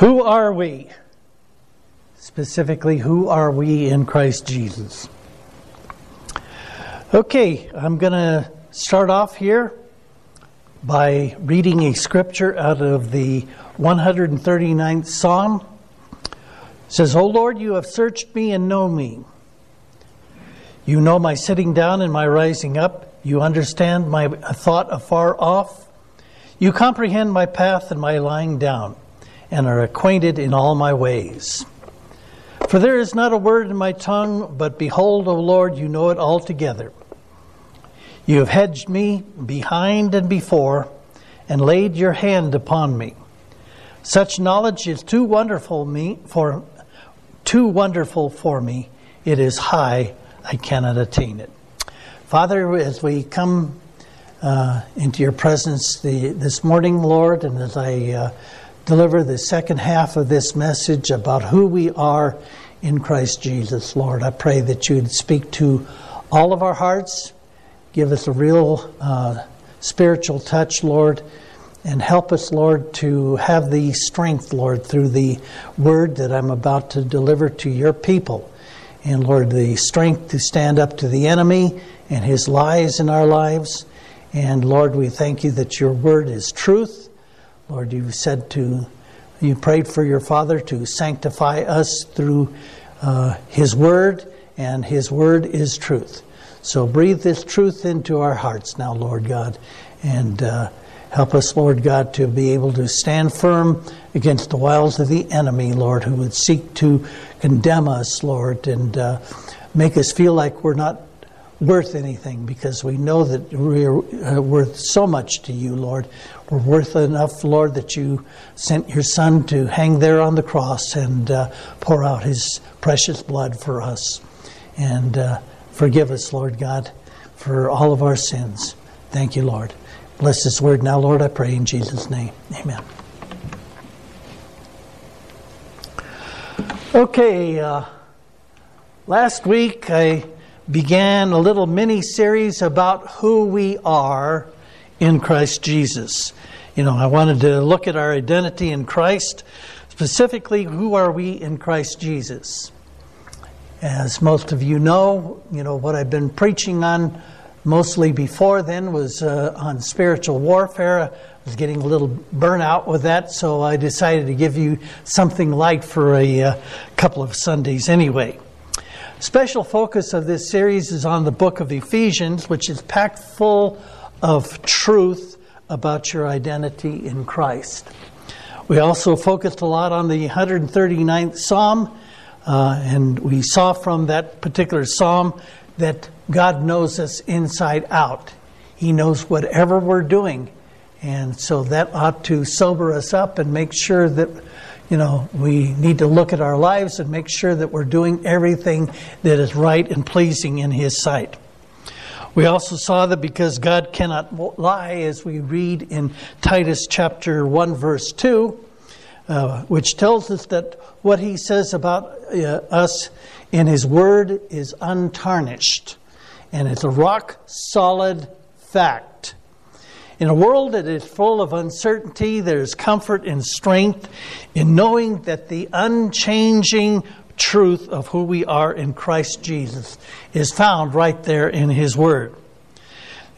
Who are we? Specifically, who are we in Christ Jesus? Okay, I'm going to start off here by reading a scripture out of the 139th Psalm. It says, O Lord, you have searched me and know me. You know my sitting down and my rising up. You understand my thought afar off. You comprehend my path and my lying down, and are acquainted in all my ways. For there is not a word in my tongue, but behold, O Lord, you know it altogether. You have hedged me behind and before, and laid your hand upon me. Such knowledge is too wonderful me for too wonderful for me. It is high; I cannot attain it. Father, as we come uh, into your presence the, this morning, Lord, and as I uh, deliver the second half of this message about who we are in Christ Jesus, Lord, I pray that you would speak to all of our hearts, give us a real uh, spiritual touch, Lord, and help us, Lord, to have the strength, Lord, through the word that I'm about to deliver to your people. And Lord, the strength to stand up to the enemy and his lies in our lives. And Lord, we thank you that your word is truth. Lord, you said to, you prayed for your Father to sanctify us through uh, his word, and his word is truth. So breathe this truth into our hearts now, Lord God, and uh, help us, Lord God, to be able to stand firm against the wiles of the enemy, Lord, who would seek to condemn us, Lord, and uh, make us feel like we're not worth anything because we know that we're uh, worth so much to you, Lord. We're worth enough, Lord, that you sent your Son to hang there on the cross and uh, pour out his precious blood for us. And uh, forgive us, Lord God, for all of our sins. Thank you, Lord. Bless this word now, Lord, I pray in Jesus' name. Amen. Okay, uh, last week I began a little mini series about who we are in Christ Jesus. You know, I wanted to look at our identity in Christ, specifically, who are we in Christ Jesus? As most of you know, you know, what I've been preaching on mostly before then was uh, on spiritual warfare. I was getting a little burnout with that, so I decided to give you something light for a uh, couple of Sundays anyway. Special focus of this series is on the book of Ephesians, which is packed full of truth about your identity in Christ. We also focused a lot on the 139th Psalm, uh, and we saw from that particular Psalm that God knows us inside out. He knows whatever we're doing. And so that ought to sober us up and make sure that you know, we need to look at our lives and make sure that we're doing everything that is right and pleasing in His sight. We also saw that because God cannot lie, as we read in Titus chapter 1, verse 2, uh, which tells us that what He says about uh, us in His Word is untarnished, and it's a rock solid fact. In a world that is full of uncertainty, there's comfort and strength in knowing that the unchanging truth of who we are in Christ Jesus is found right there in His Word.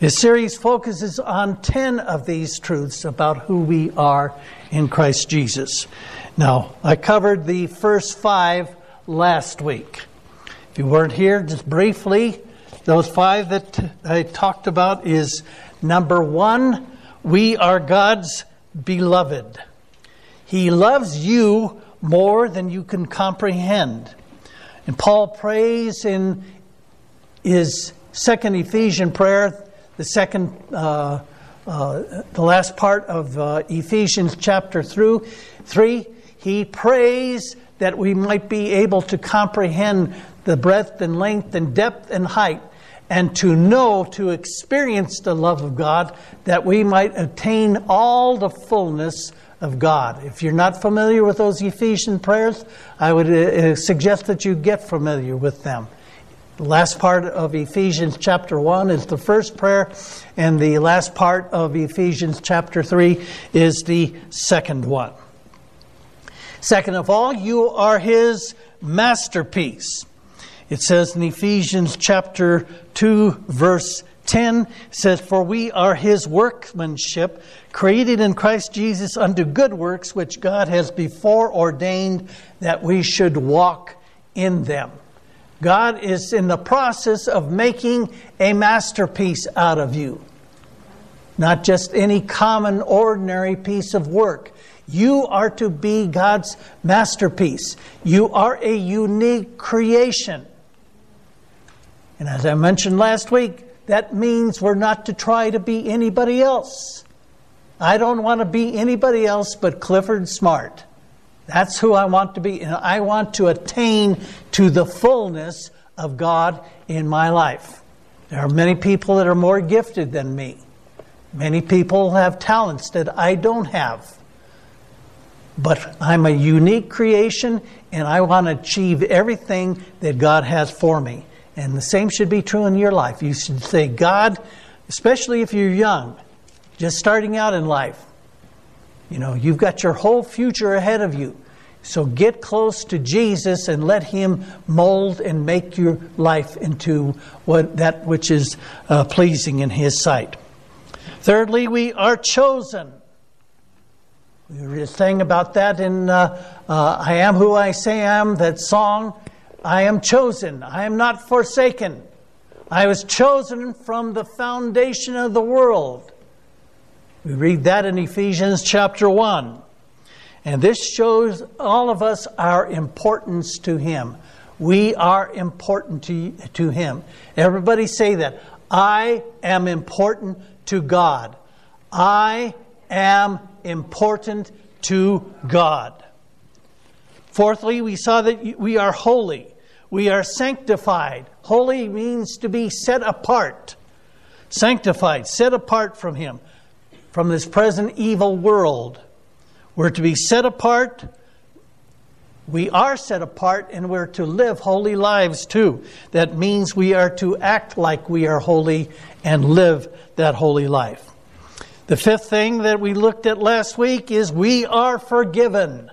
This series focuses on 10 of these truths about who we are in Christ Jesus. Now, I covered the first five last week. If you weren't here, just briefly, those five that I talked about is Number one, we are God's beloved. He loves you more than you can comprehend. And Paul prays in his second Ephesian prayer, the second, uh, uh, the last part of uh, Ephesians chapter through three, he prays that we might be able to comprehend the breadth and length and depth and height and to know, to experience the love of God, that we might attain all the fullness of God. If you're not familiar with those Ephesian prayers, I would uh, uh, suggest that you get familiar with them. The last part of Ephesians chapter 1 is the first prayer, and the last part of Ephesians chapter 3 is the second one. Second of all, you are his masterpiece. It says in Ephesians chapter 2, verse 10 says, For we are his workmanship, created in Christ Jesus unto good works, which God has before ordained that we should walk in them. God is in the process of making a masterpiece out of you. Not just any common, ordinary piece of work. You are to be God's masterpiece. You are a unique creation. And as I mentioned last week, that means we're not to try to be anybody else. I don't want to be anybody else but Clifford Smart. That's who I want to be. And I want to attain to the fullness of God in my life. There are many people that are more gifted than me. Many people have talents that I don't have. But I'm a unique creation and I want to achieve everything that God has for me. And the same should be true in your life. You should say, God, especially if you're young, just starting out in life, you know, you've got your whole future ahead of you. So get close to Jesus and let Him mold and make your life into what, that which is uh, pleasing in His sight. Thirdly, we are chosen. We were just saying about that in uh, uh, I Am Who I Say I Am, that song. I am chosen. I am not forsaken. I was chosen from the foundation of the world. We read that in Ephesians chapter 1. And this shows all of us our importance to Him. We are important to, to Him. Everybody say that. I am important to God. I am important to God. Fourthly, we saw that we are holy. We are sanctified. Holy means to be set apart. Sanctified, set apart from Him, from this present evil world. We're to be set apart. We are set apart and we're to live holy lives too. That means we are to act like we are holy and live that holy life. The fifth thing that we looked at last week is we are forgiven.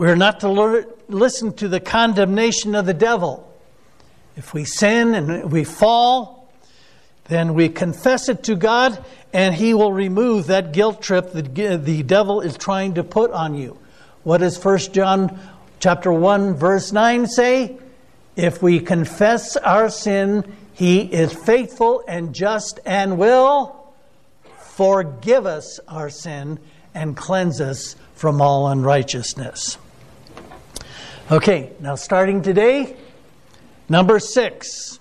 We're not to listen to the condemnation of the devil. If we sin and we fall, then we confess it to God and he will remove that guilt trip that the devil is trying to put on you. What does 1 John chapter 1 verse 9 say? If we confess our sin, he is faithful and just and will forgive us our sin and cleanse us from all unrighteousness. Okay, now starting today, number six.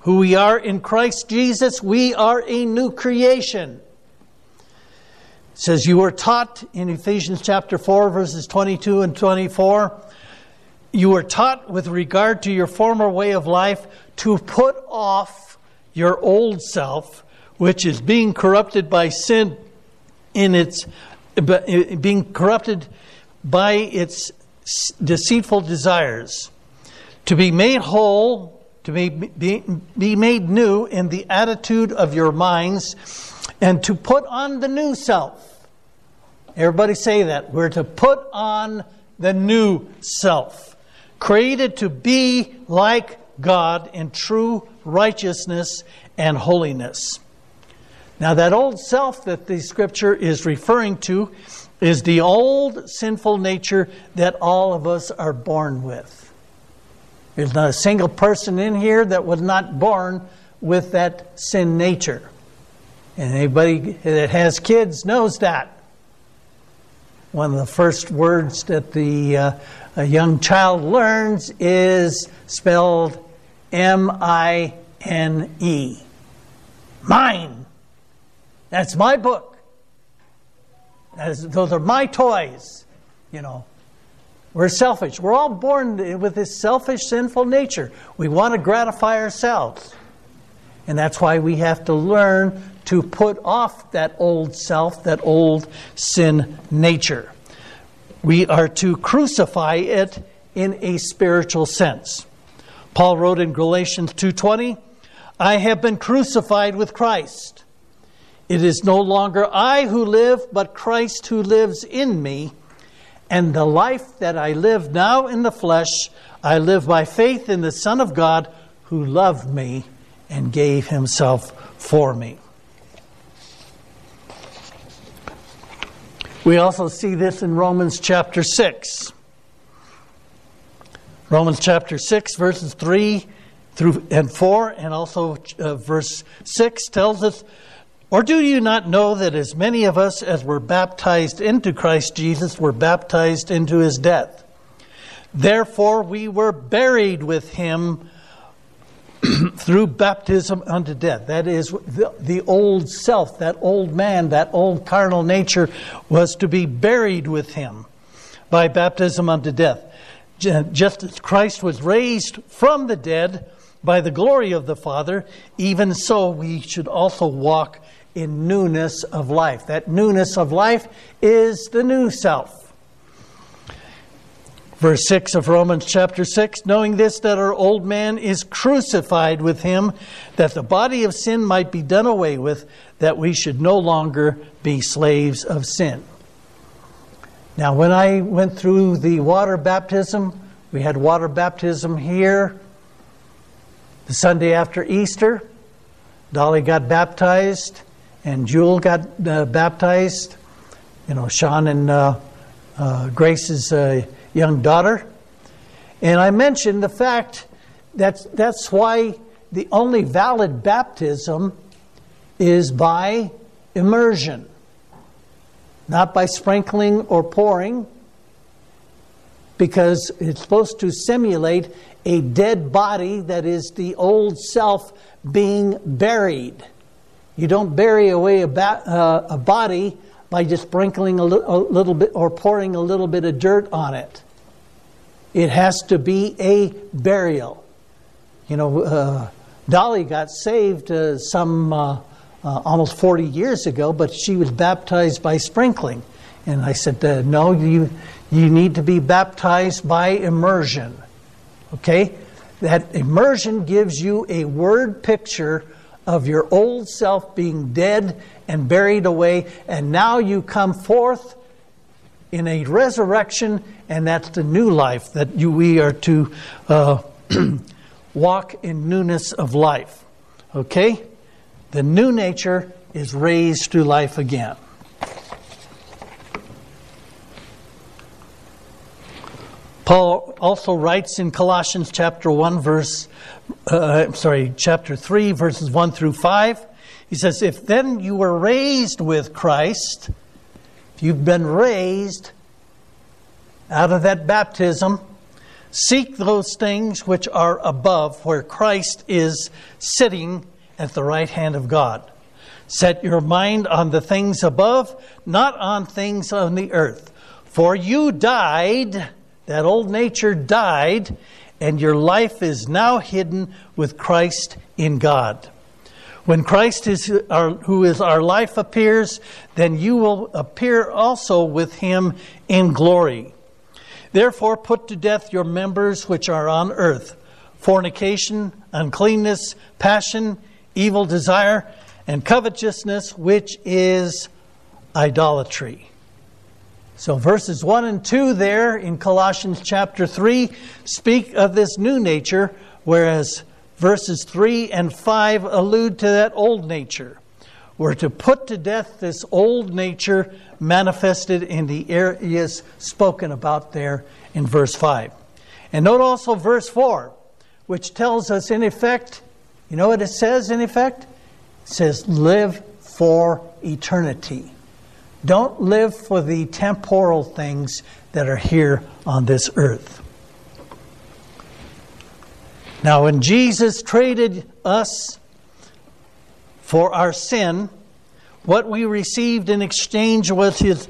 Who we are in Christ Jesus, we are a new creation. It says, You were taught in Ephesians chapter 4, verses 22 and 24. You were taught with regard to your former way of life to put off your old self, which is being corrupted by sin in its being corrupted by its deceitful desires, to be made whole, to be, be, be made new in the attitude of your minds, and to put on the new self. Everybody say that. We're to put on the new self, created to be like God in true righteousness and holiness. Now, that old self that the scripture is referring to is the old sinful nature that all of us are born with. There's not a single person in here that was not born with that sin nature. And anybody that has kids knows that. One of the first words that the uh, young child learns is spelled M I N E. Mine. That's my book. As, those are my toys, you know. We're selfish. We're all born with this selfish, sinful nature. We want to gratify ourselves. And that's why we have to learn to put off that old self, that old sin nature. We are to crucify it in a spiritual sense. Paul wrote in Galatians 2:20, "I have been crucified with Christ. It is no longer I who live, but Christ who lives in me. And the life that I live now in the flesh, I live by faith in the Son of God who loved me and gave himself for me. We also see this in Romans chapter 6. Romans chapter 6, verses 3 through and 4, and also uh, verse 6 tells us Or do you not know that as many of us as were baptized into Christ Jesus were baptized into his death? Therefore, we were buried with him through baptism unto death. That is, the, the, old self, that old man, that old carnal nature was to be buried with him by baptism unto death. Just as Christ was raised from the dead by the glory of the Father, even so we should also walk in newness of life. That newness of life is the new self. Verse 6 of Romans chapter 6 knowing this, that our old man is crucified with him, that the body of sin might be done away with, that we should no longer be slaves of sin. Now, when I went through the water baptism, we had water baptism here the Sunday after Easter. Dolly got baptized, and Jewel got uh, baptized. You know, Sean and uh, uh, Grace's uh, young daughter. And I mentioned the fact that that's why the only valid baptism is by immersion not by sprinkling or pouring, because it's supposed to simulate a dead body that is the old self being buried. You don't bury away a, ba- uh, a body by just sprinkling a, li- a, little bit or pouring a little bit of dirt on it. It has to be a burial. You know, uh, Dolly got saved uh, some uh, uh, almost 40 years ago, but she was baptized by sprinkling. And I said, uh, No, you, you need to be baptized by immersion. Okay? That immersion gives you a word picture of your old self being dead and buried away, and now you come forth in a resurrection, and that's the new life that you, we are to uh, walk in newness of life. Okay? The new nature is raised to life again. Paul also writes in Colossians chapter 1 verse uh, sorry, chapter 3 verses 1 through 5. He says, "If then you were raised with Christ, if you've been raised out of that baptism, seek those things which are above where Christ is sitting at the right hand of God. Set your mind on the things above, not on things on the earth. For you died, that old nature died, and your life is now hidden with Christ in God. When Christ is our, who is our life appears, then you will appear also with him in glory. Therefore, put to death your members which are on earth fornication, uncleanness, passion, evil desire, and covetousness, which is idolatry. So, verses 1 and 2 there in Colossians chapter 3 speak of this new nature, whereas verses 3 and 5 allude to that old nature. We're to put to death this old nature manifested in the areas spoken about there in verse 5. And note also verse 4, which tells us, in effect, you know what it says in effect? It says, live for eternity. Don't live for the temporal things that are here on this earth. Now, when Jesus traded us for our sin, what we received in exchange was his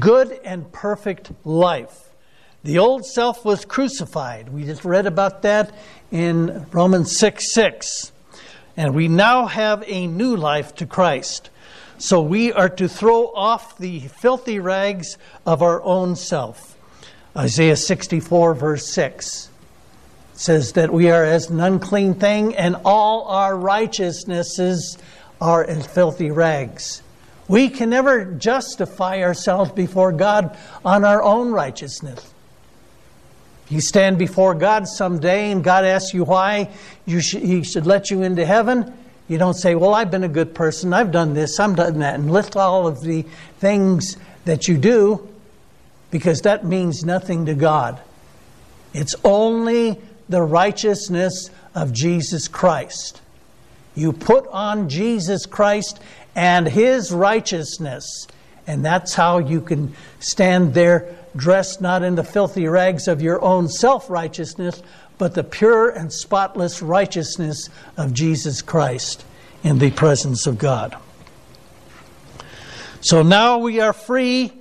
good and perfect life. The old self was crucified. We just read about that in Romans 6 6. And we now have a new life to Christ. So we are to throw off the filthy rags of our own self. Isaiah 64, verse 6 says that we are as an unclean thing, and all our righteousnesses are as filthy rags. We can never justify ourselves before God on our own righteousness. You stand before God someday and God asks you why you sh- He should let you into heaven. You don't say, Well, I've been a good person, I've done this, I've done that, and list all of the things that you do because that means nothing to God. It's only the righteousness of Jesus Christ. You put on Jesus Christ and his righteousness, and that's how you can stand there dressed not in the filthy rags of your own self righteousness, but the pure and spotless righteousness of Jesus Christ in the presence of God. So now we are free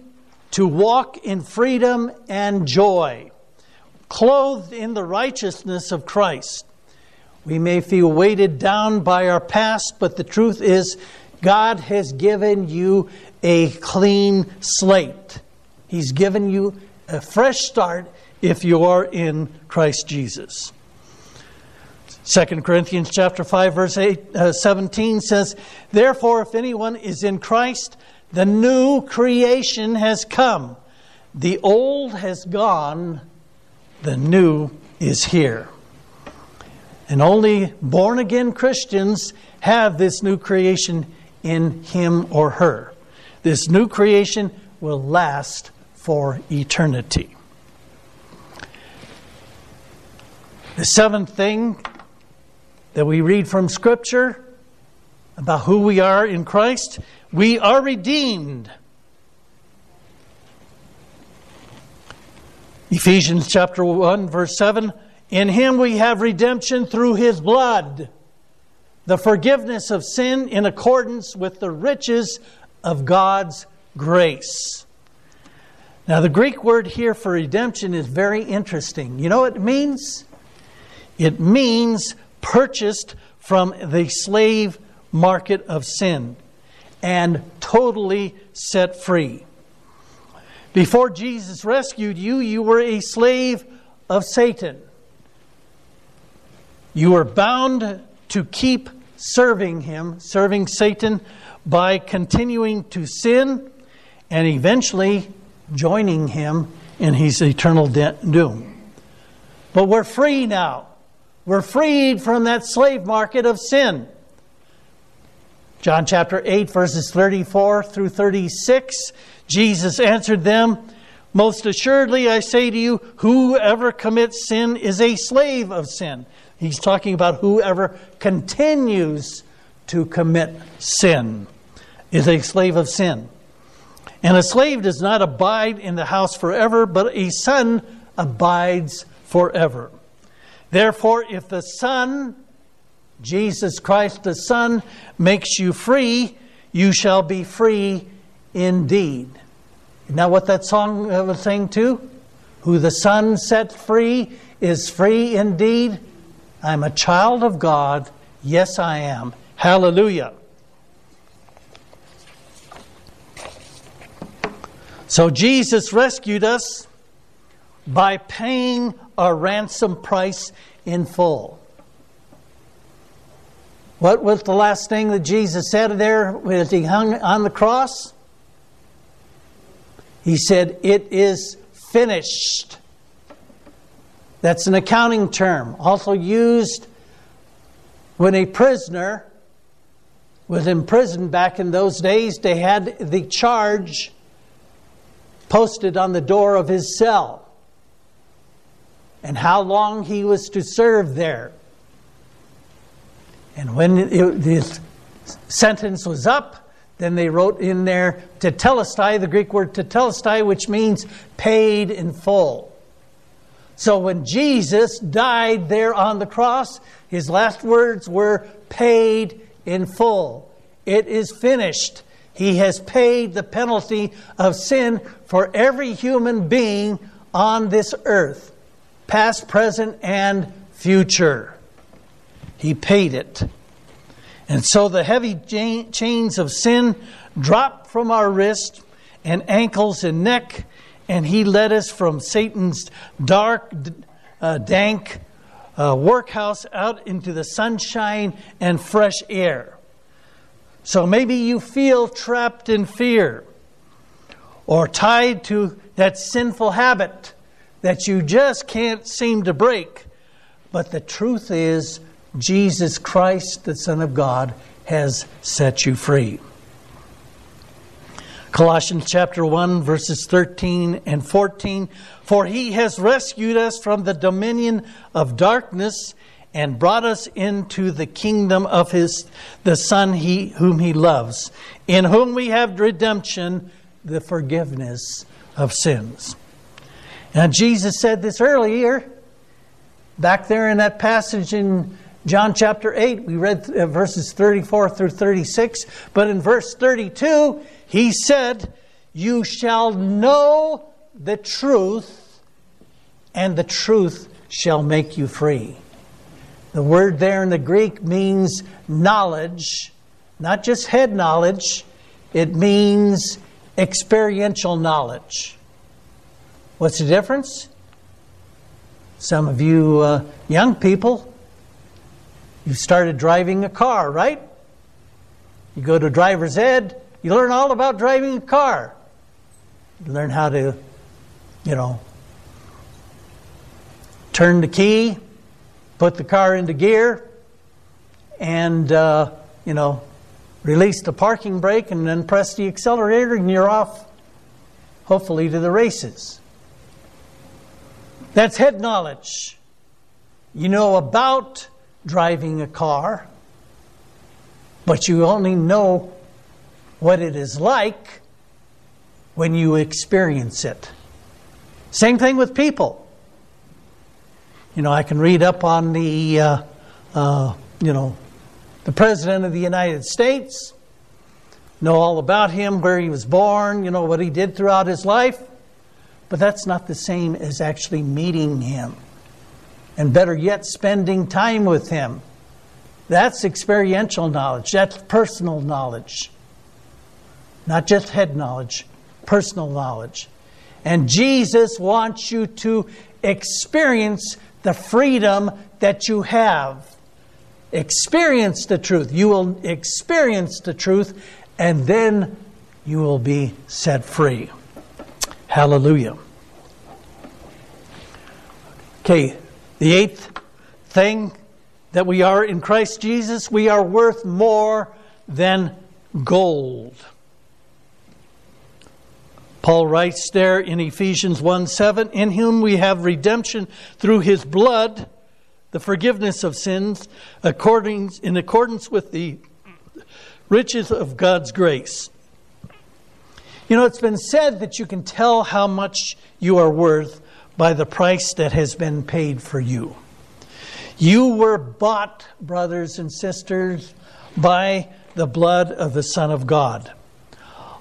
to walk in freedom and joy, clothed in the righteousness of Christ. We may feel weighted down by our past, but the truth is, God has given you a clean slate. He's given you a fresh start if you are in Christ Jesus. 2 Corinthians chapter 5 verse 8, uh, 17 says, "Therefore if anyone is in Christ, the new creation has come. The old has gone, the new is here." And only born again Christians have this new creation in him or her. This new creation will last for eternity. The seventh thing that we read from Scripture about who we are in Christ we are redeemed. Ephesians chapter 1, verse 7 In him we have redemption through his blood, the forgiveness of sin in accordance with the riches of God's grace. Now, the Greek word here for redemption is very interesting. You know what it means? It means purchased from the slave market of sin and totally set free. Before Jesus rescued you, you were a slave of Satan. You were bound to keep serving him, serving Satan, by continuing to sin and eventually joining him in his eternal doom. But we're free now. We're freed from that slave market of sin. John chapter 8, verses 34 through 36, Jesus answered them, Most assuredly I say to you, whoever commits sin is a slave of sin. He's talking about whoever continues to commit sin is a slave of sin. And a slave does not abide in the house forever, but a son abides forever. Therefore, if the Son, Jesus Christ the Son, makes you free, you shall be free indeed. Now, what that song uh, was saying too? Who the Son set free is free indeed. I'm a child of God. Yes, I am. Hallelujah. So Jesus rescued us by paying a ransom price in full. What was the last thing that Jesus said there as he hung on the cross? He said, It is finished. That's an accounting term, also used when a prisoner was imprisoned back in those days. They had the charge posted on the door of his cell and how long he was to serve there. And when it, this sentence was up, then they wrote in there tetelestai, the Greek word tetelestai, which means paid in full. So when Jesus died there on the cross, his last words were paid in full. It is finished. He has paid the penalty of sin for every human being on this earth, past, present, and future. He paid it. And so the heavy chains of sin dropped from our wrist and ankles and neck, and He led us from Satan's dark, uh, dank uh, workhouse out into the sunshine and fresh air. So maybe you feel trapped in fear or tied to that sinful habit that you just can't seem to break. But the truth is, Jesus Christ, the Son of God, has set you free. Colossians chapter 1, verses 13 and 14. For he has rescued us from the dominion of darkness and brought us into the kingdom of his the Son he, whom he loves, in whom we have redemption, the forgiveness of sins. Now, Jesus said this earlier, back there in that passage in John chapter 8, we read uh, verses 34 through 36, but in verse 32, he said, You shall know the truth, and the truth shall make you free. The word there in the Greek means knowledge, not just head knowledge, it means experiential knowledge. What's the difference? Some of you uh, young people, you've started driving a car, right? You go to driver's ed, you learn all about driving a car. You learn how to, you know, turn the key, put the car into gear, and, uh, you know, release the parking brake and then press the accelerator, and you're off, hopefully, to the races. That's head knowledge. You know about driving a car, but you only know what it is like when you experience it. Same thing with people. You know, I can read up on the, uh, uh, you know, the President of the United States, know all about him, where he was born, you know, what he did throughout his life. But that's not the same as actually meeting him. And better yet, spending time with him. That's experiential knowledge, that's personal knowledge. Not just head knowledge, personal knowledge. And Jesus wants you to experience the freedom that you have experience the truth. You will experience the truth, and then you will be set free. Hallelujah. Okay, the eighth thing that we are in Christ Jesus, we are worth more than gold. Paul writes there in Ephesians 1 7, in whom we have redemption through his blood the forgiveness of sins according, in accordance with the riches of God's grace. You know, it's been said that you can tell how much you are worth by the price that has been paid for you. You were bought, brothers and sisters, by the blood of the Son of God.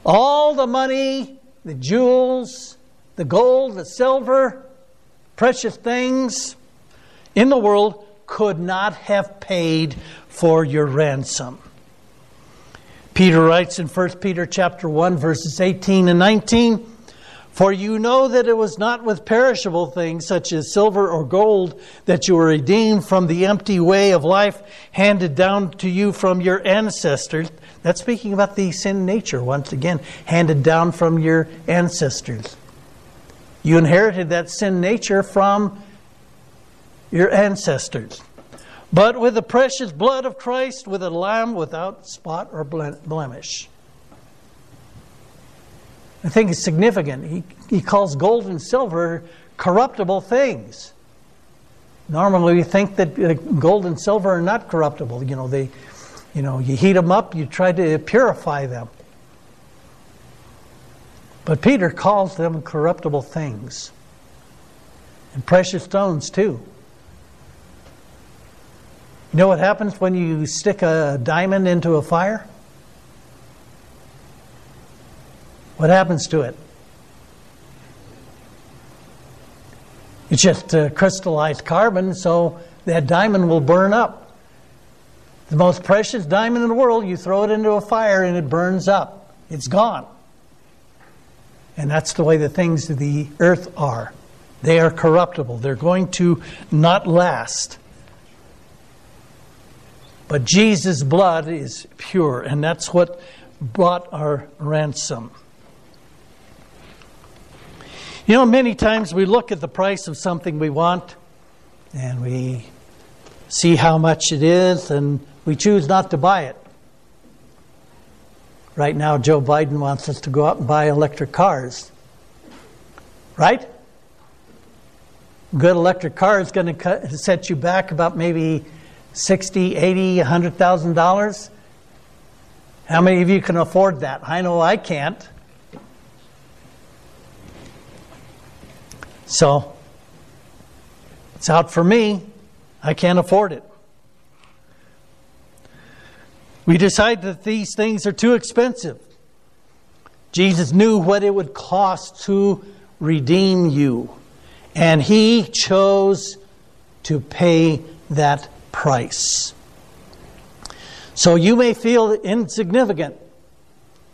All the money, the jewels, the gold, the silver, precious things, in the world could not have paid for your ransom. Peter writes in 1 Peter chapter 1 verses 18 and 19, "For you know that it was not with perishable things such as silver or gold that you were redeemed from the empty way of life handed down to you from your ancestors." That's speaking about the sin nature once again, handed down from your ancestors. You inherited that sin nature from your ancestors. But with the precious blood of Christ, with a lamb without spot or blemish. I think it's significant. He, he calls gold and silver corruptible things. Normally, we think that uh, gold and silver are not corruptible. You know, they, you know, you heat them up, you try to purify them. But Peter calls them corruptible things. And precious stones, too. You know what happens when you stick a diamond into a fire? What happens to it? It's just uh, crystallized carbon, so that diamond will burn up. The most precious diamond in the world, you throw it into a fire and it burns up. It's gone. And that's the way the things of the earth are. They are corruptible, they're going to not last. But Jesus' blood is pure, and that's what brought our ransom. You know, many times we look at the price of something we want and we see how much it is and we choose not to buy it. Right now, Joe Biden wants us to go out and buy electric cars. Right? Good electric car is going to set you back about maybe 60, 80, 100,000 dollars. How many of you can afford that? I know I can't. So, it's out for me. I can't afford it. We decide that these things are too expensive. Jesus knew what it would cost to redeem you, and he chose to pay that price. So you may feel insignificant.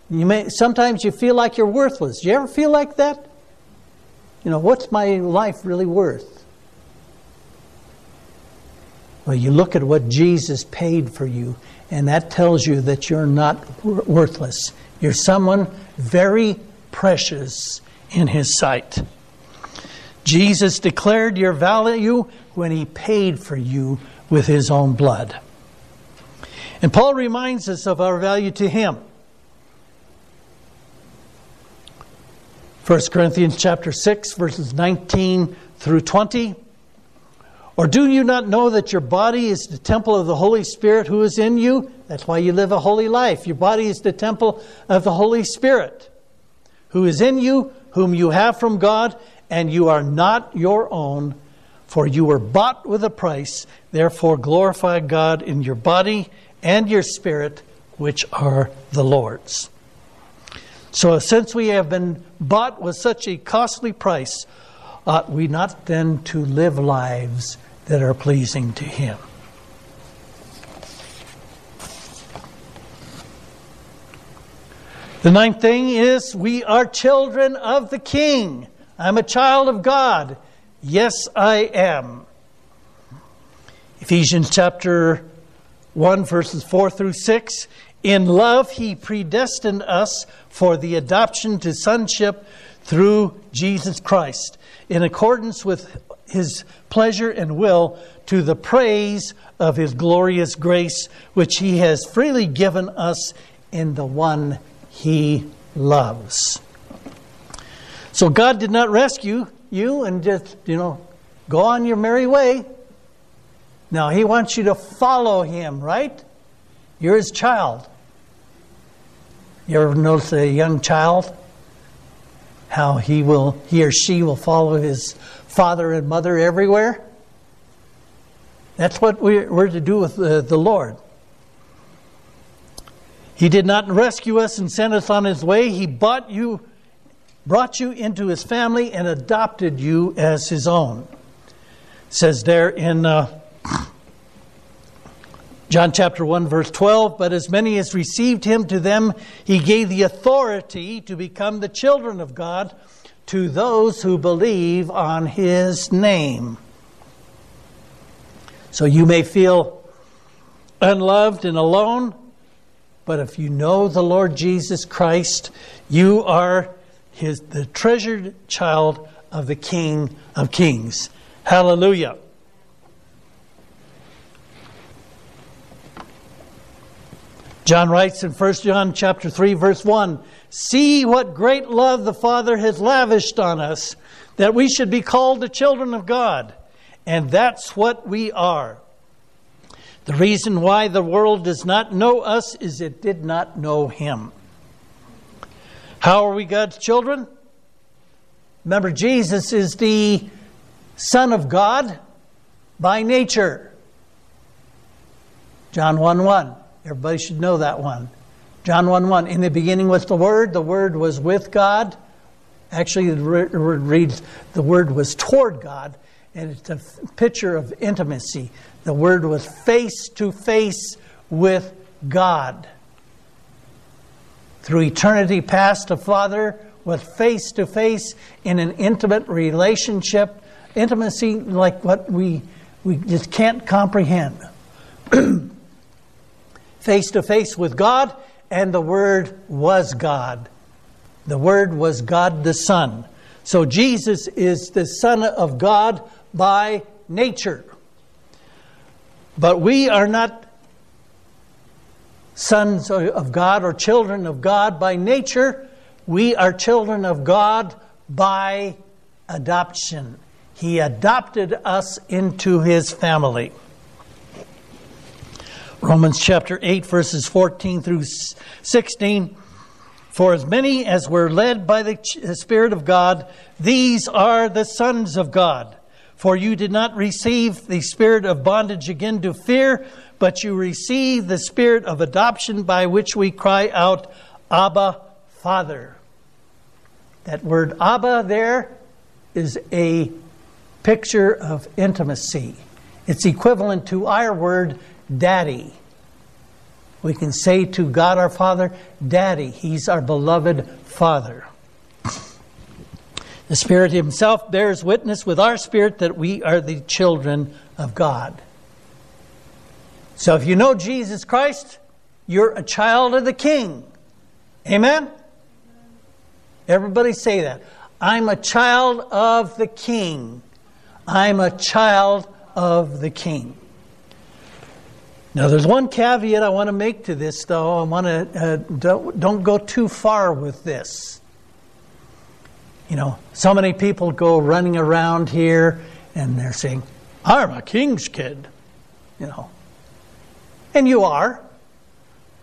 You may sometimes you feel like you're worthless. Do you ever feel like that? You know, what's my life really worth? Well, you look at what Jesus paid for you, and that tells you that you're not worthless. You're someone very precious in His sight. Jesus declared your value when He paid for you with His own blood. And Paul reminds us of our value to Him. 1 Corinthians chapter 6 verses 19 through 20 Or do you not know that your body is the temple of the Holy Spirit who is in you? That's why you live a holy life. Your body is the temple of the Holy Spirit who is in you, whom you have from God, and you are not your own, for you were bought with a price. Therefore glorify God in your body and your spirit, which are the Lord's. So, since we have been bought with such a costly price, ought we not then to live lives that are pleasing to Him? The ninth thing is we are children of the King. I'm a child of God. Yes, I am. Ephesians chapter 1, verses 4 through 6. In love, he predestined us for the adoption to sonship through Jesus Christ, in accordance with his pleasure and will, to the praise of his glorious grace, which he has freely given us in the one he loves. So God did not rescue you and just, you know, go on your merry way. Now, he wants you to follow him, right? You're his child. You ever notice a young child? How he will, he or she will follow his father and mother everywhere? That's what we're, to do with the, Lord. He did not rescue us and send us on his way. He bought you, brought you into his family, and adopted you as his own. It says there in uh, John chapter 1, verse 12, but as many as received him, to them he gave the authority to become the children of God to those who believe on his name. So you may feel unloved and alone, but if you know the Lord Jesus Christ, you are his, the treasured child of the King of Kings. Hallelujah. John writes in 1 John chapter 3 verse 1, "See what great love the Father has lavished on us that we should be called the children of God." And that's what we are. The reason why the world does not know us is it did not know him. How are we God's children? Remember, Jesus is the Son of God by nature. John 1 1. Everybody should know that one. John 1 1. In the beginning was the Word, the Word was with God. Actually, the word reads, the Word was toward God, and it's a picture of intimacy. The Word was face to face with God. Through eternity past, the Father was face to face in an intimate relationship, intimacy like what we, we just can't comprehend. face to face with God, and the Word was God. The Word was God the Son. So Jesus is the Son of God by nature. But we are not sons of God or children of God by nature. We are children of God by adoption. He adopted us into his family. Romans chapter 8, verses 14 through 16. For as many as were led by the Spirit of God, these are the sons of God. For you did not receive the spirit of bondage again to fear, but you received the spirit of adoption by which we cry out, Abba, Father. That word Abba there is a picture of intimacy. It's equivalent to our word daddy. We can say to God our Father, Daddy. He's our beloved Father. The Spirit Himself bears witness with our spirit that we are the children of God. So if you know Jesus Christ, you're a child of the King. Amen? Everybody say that. I'm a child of the King. I'm a child of the King. Now, there's one caveat I want to make to this, though. I want to uh, don't, don't go too far with this. You know, so many people go running around here and they're saying, I'm a king's kid. You know, and you are,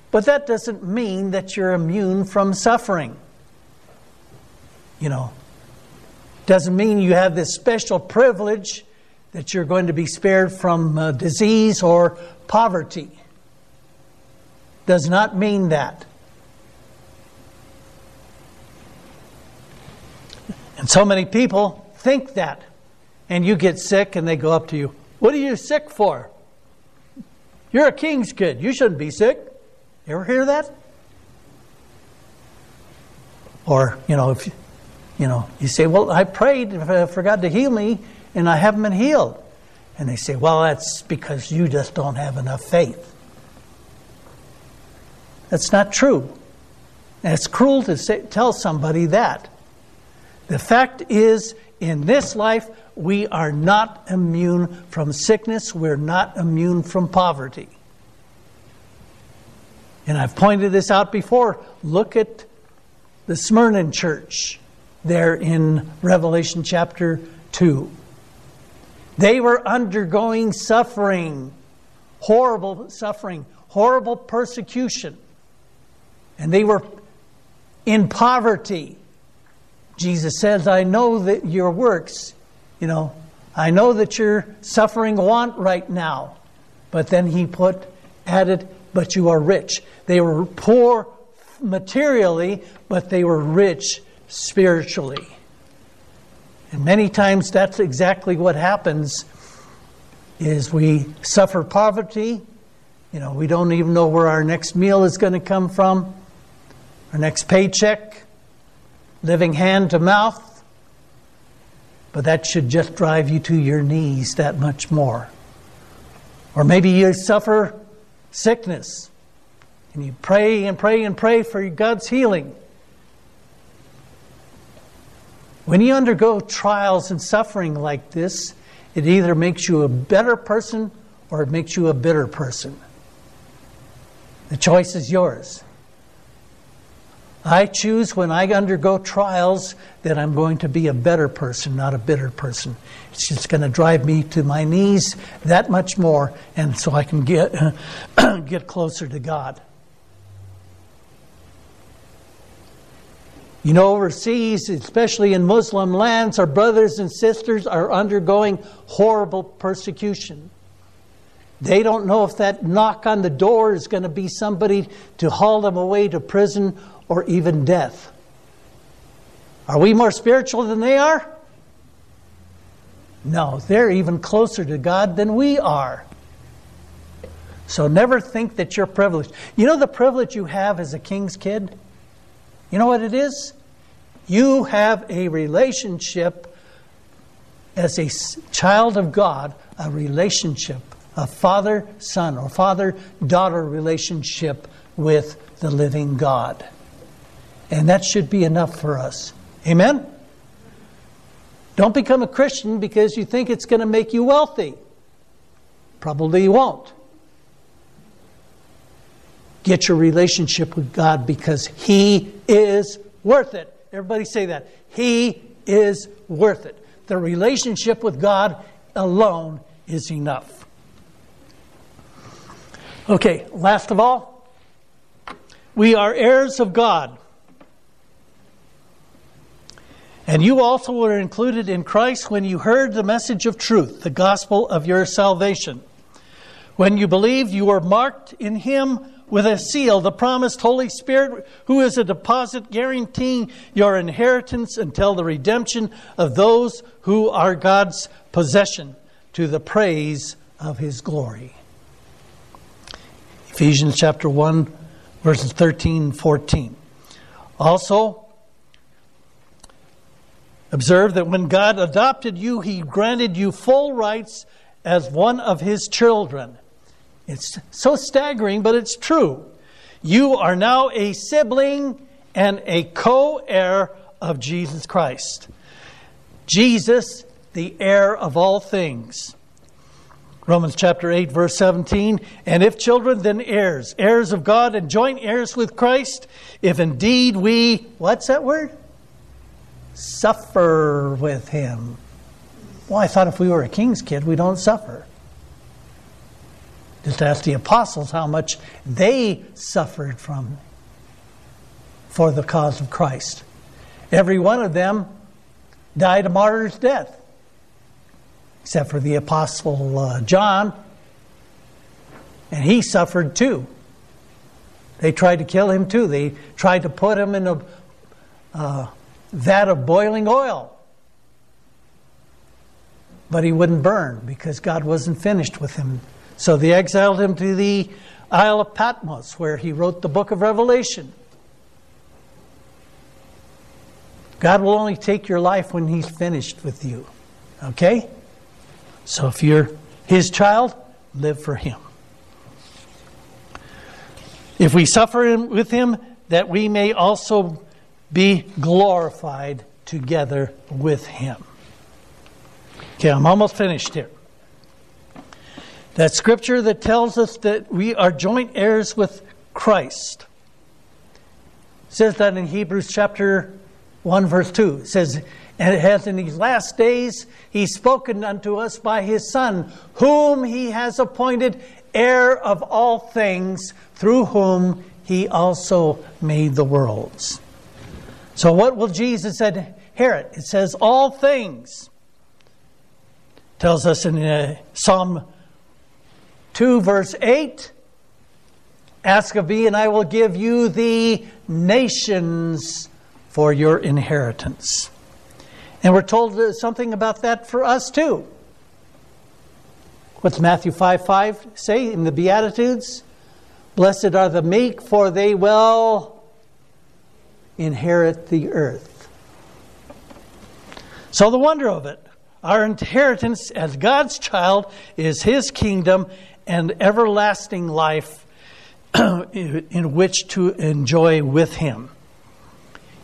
but that doesn't mean that you're immune from suffering. You know, doesn't mean you have this special privilege that you're going to be spared from uh, disease or poverty. Does not mean that. And so many people think that. And you get sick and they go up to you. What are you sick for? You're a king's kid. You shouldn't be sick. You ever hear that? Or, you know, if you know, you say, Well, I prayed for God to heal me and I haven't been healed. And they say, Well, that's because you just don't have enough faith. That's not true. And it's cruel to say, tell somebody that. The fact is, in this life, we are not immune from sickness, we're not immune from poverty. And I've pointed this out before. Look at the Smyrna church there in Revelation chapter 2. They were undergoing suffering, horrible suffering, horrible persecution. And they were in poverty. Jesus says, I know that your works, you know, I know that you're suffering want right now. But then he put, added, but you are rich. They were poor materially, but they were rich spiritually. And many times that's exactly what happens is we suffer poverty. You know, we don't even know where our next meal is going to come from, our next paycheck, living hand to mouth. But that should just drive you to your knees that much more. Or maybe you suffer sickness and you pray and pray and pray for God's healing. When you undergo trials and suffering like this, it either makes you a better person or it makes you a bitter person. The choice is yours. I choose when I undergo trials that I'm going to be a better person, not a bitter person. It's just going to drive me to my knees that much more, and so I can get, get closer to God. You know, overseas, especially in Muslim lands, our brothers and sisters are undergoing horrible persecution. They don't know if that knock on the door is going to be somebody to haul them away to prison or even death. Are we more spiritual than they are? No, they're even closer to God than we are. So never think that you're privileged. You know the privilege you have as a king's kid? You know what it is? You have a relationship as a child of God, a relationship, a father son or father daughter relationship with the living God. And that should be enough for us. Amen? Don't become a Christian because you think it's going to make you wealthy. Probably you won't. Get your relationship with God because He is worth it. Everybody say that. He is worth it. The relationship with God alone is enough. Okay, last of all, we are heirs of God. And you also were included in Christ when you heard the message of truth, the gospel of your salvation. When you believed, you were marked in Him with a seal, the promised Holy Spirit, who is a deposit guaranteeing your inheritance until the redemption of those who are God's possession to the praise of His glory. Ephesians chapter 1, verses 13 and 14. Also, observe that when God adopted you, He granted you full rights as one of His children. It's so staggering, but it's true. You are now a sibling and a co heir of Jesus Christ. Jesus, the heir of all things. Romans chapter 8, verse 17. And if children, then heirs, heirs of God and joint heirs with Christ, if indeed we, what's that word? Suffer with him. Well, I thought if we were a king's kid, we don't suffer. Just ask the apostles how much they suffered from for the cause of Christ. Every one of them died a martyr's death, except for the apostle uh, John, and he suffered too. They tried to kill him too. They tried to put him in a uh, vat of boiling oil. But he wouldn't burn because God wasn't finished with him so they exiled him to the Isle of Patmos, where he wrote the book of Revelation. God will only take your life when he's finished with you. Okay? So if you're his child, live for him. If we suffer with him, that we may also be glorified together with him. Okay, I'm almost finished here. That scripture that tells us that we are joint heirs with Christ. Says that in Hebrews chapter 1, verse 2. It says, And it has in these last days he's spoken unto us by his Son, whom he has appointed heir of all things, through whom he also made the worlds. So, what will Jesus inherit? It says, All things. tells us in uh, Psalm 2, verse 8 Ask of me, and I will give you the nations for your inheritance. And we're told something about that for us too. What's Matthew 5 5 say in the Beatitudes? Blessed are the meek, for they will inherit the earth. So, the wonder of it, our inheritance as God's child is His kingdom, and everlasting life in which to enjoy with Him.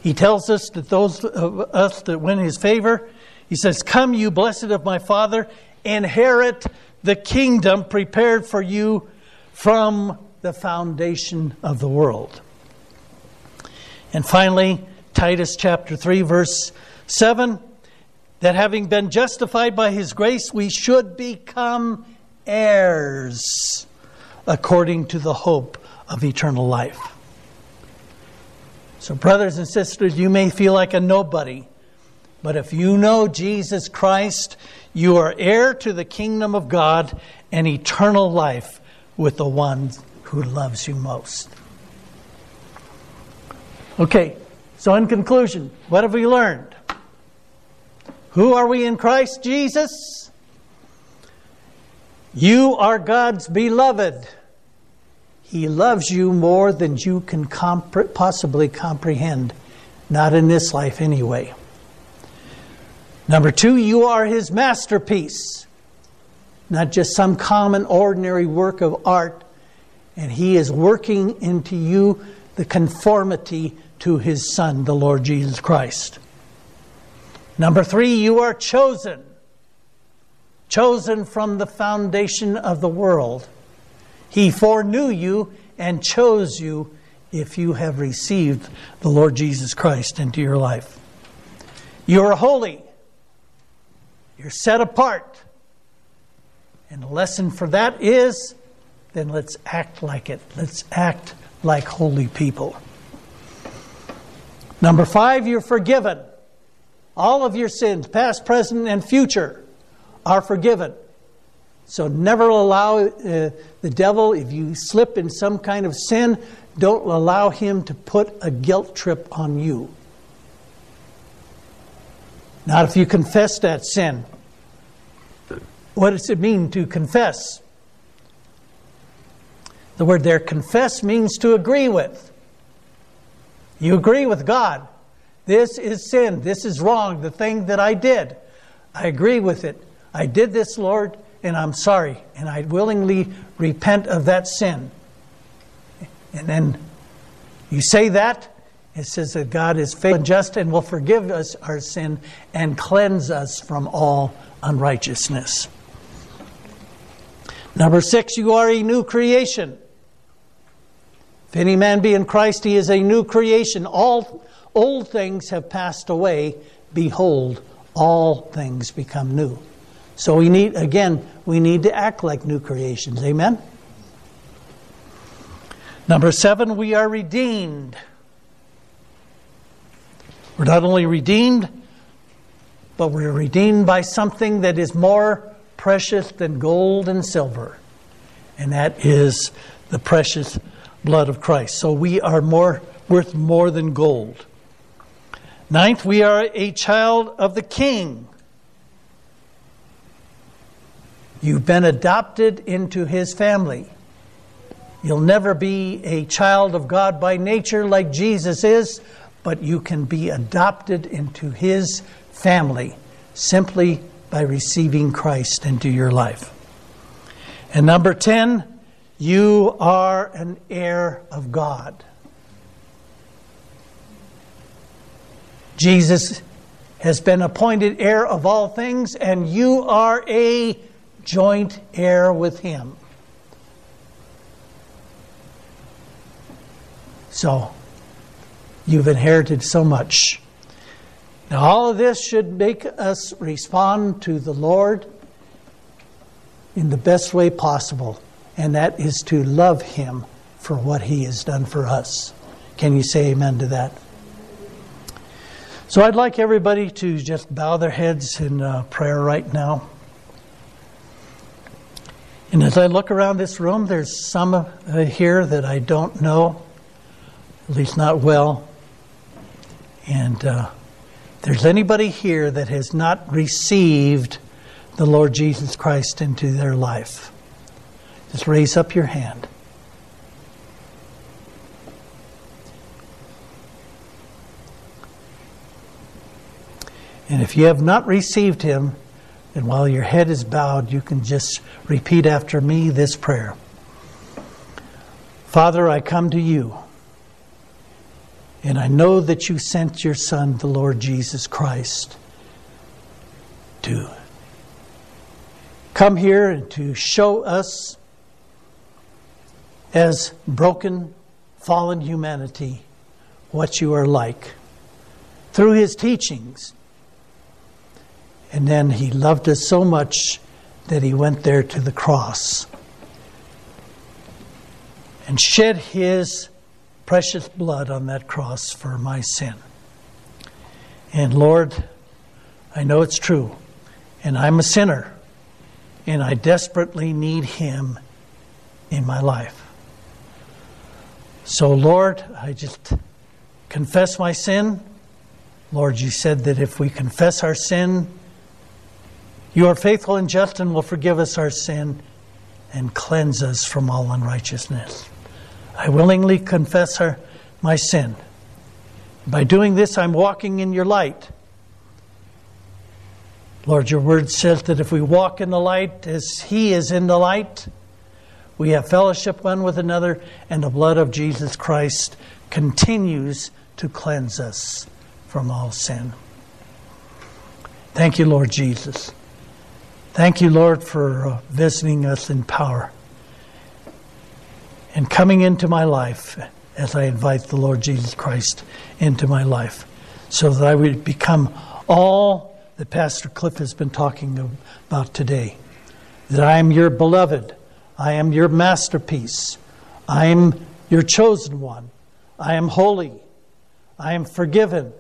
He tells us that those of us that win His favor, He says, Come, you blessed of my Father, inherit the kingdom prepared for you from the foundation of the world. And finally, Titus chapter 3, verse 7 that having been justified by his grace, we should become heirs according to the hope of eternal life. So, brothers and sisters, you may feel like a nobody, but if you know Jesus Christ, you are heir to the kingdom of God and eternal life with the one who loves you most. Okay, so in conclusion, what have we learned? Who are we in Christ Jesus? You are God's beloved. He loves you more than you can comp- possibly comprehend, not in this life anyway. Number two, you are His masterpiece. not just some common, ordinary work of art. And He is working into you the conformity to His Son, the Lord Jesus Christ. Number three, you are chosen. Chosen from the foundation of the world. He foreknew you and chose you if you have received the Lord Jesus Christ into your life. You are holy. You're set apart. And the lesson for that is then let's act like it. Let's act like holy people. Number five, you're forgiven. All of your sins, past, present, and future, are forgiven. So never allow uh, the devil, if you slip in some kind of sin, don't allow him to put a guilt trip on you. Not if you confess that sin. What does it mean to confess? The word there, confess, means to agree with. You agree with God. This is sin. This is wrong. The thing that I did. I agree with it. I did this, Lord, and I'm sorry. And I willingly repent of that sin. And then you say that, it says that God is faithful and just and will forgive us our sin and cleanse us from all unrighteousness. Number six, you are a new creation. If any man be in Christ, he is a new creation. All old things have passed away. Behold, all things become new. So we need, again, we need to act like new creations. Amen? Number seven, we are redeemed. We're not only redeemed, but we're redeemed by something that is more precious than gold and silver, and that is the precious blood of Christ. So we are more worth more than gold. Ninth, we are a child of the King. You've been adopted into his family. You'll never be a child of God by nature like Jesus is, but you can be adopted into his family simply by receiving Christ into your life. And number 10, you are an heir of God. Jesus has been appointed heir of all things, and you are a joint heir with him. So, you've inherited so much. Now, all of this should make us respond to the Lord in the best way possible, and that is to love Him for what He has done for us. Can you say amen to that? So, I'd like everybody to just bow their heads in uh, prayer right now. And as I look around this room, there's some uh, here that I don't know at least not well. And uh, there's anybody here that has not received the Lord Jesus Christ into their life, just raise up your hand. And if you have not received him, then while your head is bowed, you can just repeat after me this prayer Father, I come to you. And I know that you sent your Son, the Lord Jesus Christ, to come here and to show us, as broken, fallen humanity, what you are like through his teachings. And then he loved us so much that he went there to the cross and shed his precious blood on that cross for my sin. And Lord, I know it's true, and I'm a sinner, and I desperately need Him in my life. So, Lord, I just confess my sin. Lord, you said that if we confess our sin, you are faithful and just and will forgive us our sin and cleanse us from all unrighteousness. I willingly confess her, my sin. By doing this, I'm walking in your light. Lord, your word says that if we walk in the light as he is in the light, we have fellowship one with another, and the blood of Jesus Christ continues to cleanse us from all sin. Thank you, Lord Jesus. Thank you, Lord, for uh, visiting us in power and coming into my life as I invite the Lord Jesus Christ into my life so that I would become all that Pastor Cliff has been talking about today. That I am your beloved, I am your masterpiece, I am your chosen one, I am holy, I am forgiven,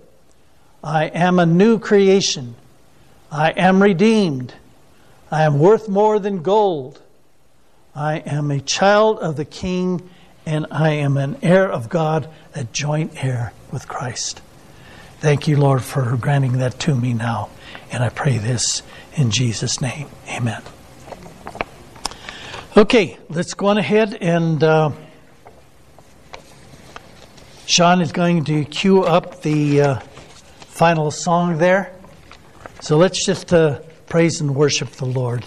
I am a new creation, I am redeemed, I am worth more than gold. I am a child of the King, and I am an heir of God, a joint heir with Christ. Thank you, Lord, for granting that to me now. And I pray this in Jesus' name. Amen. Okay, let's go on ahead and uh, Sean is going to cue up the uh, final song there. So let's just uh, praise and worship the Lord.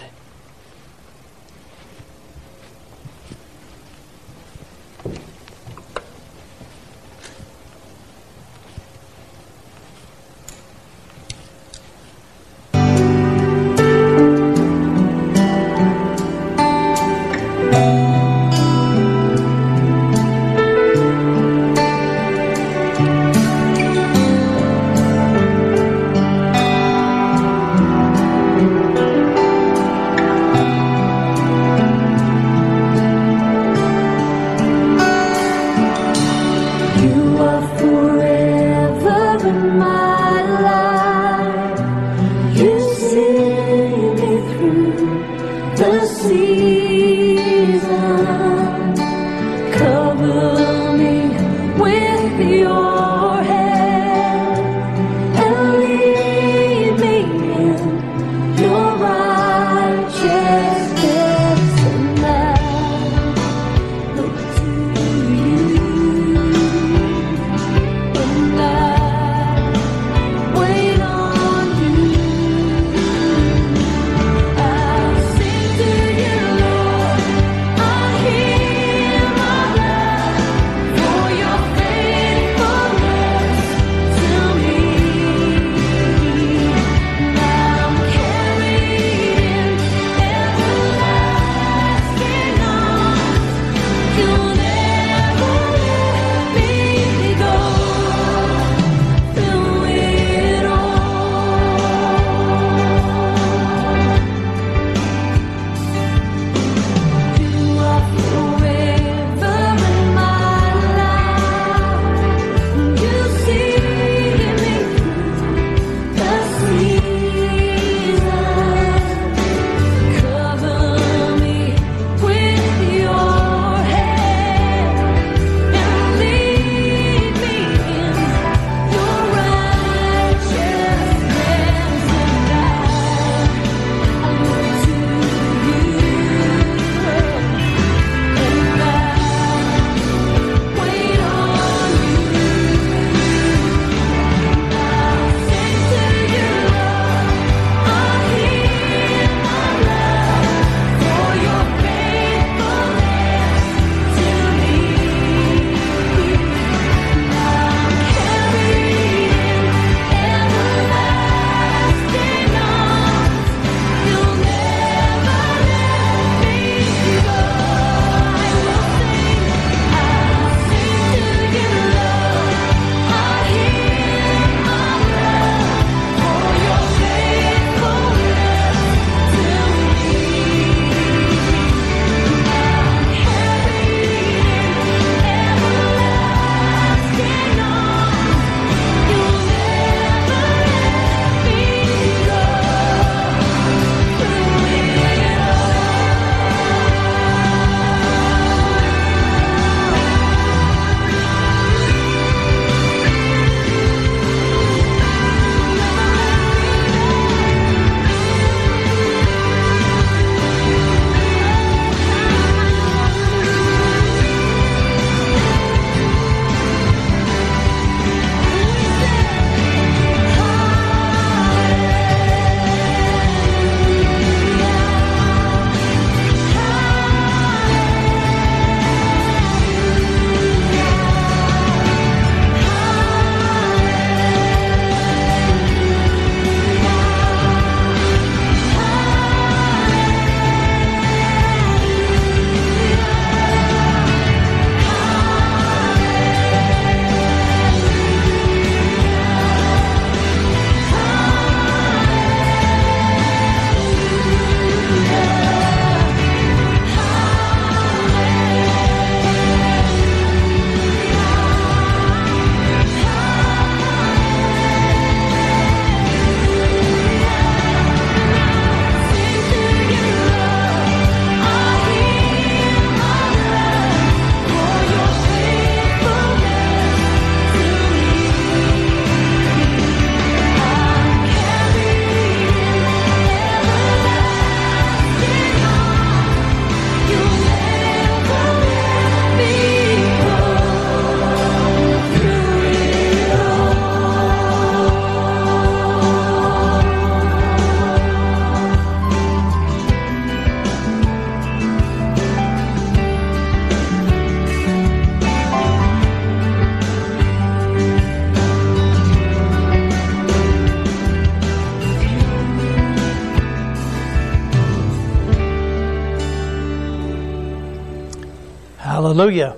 Hallelujah.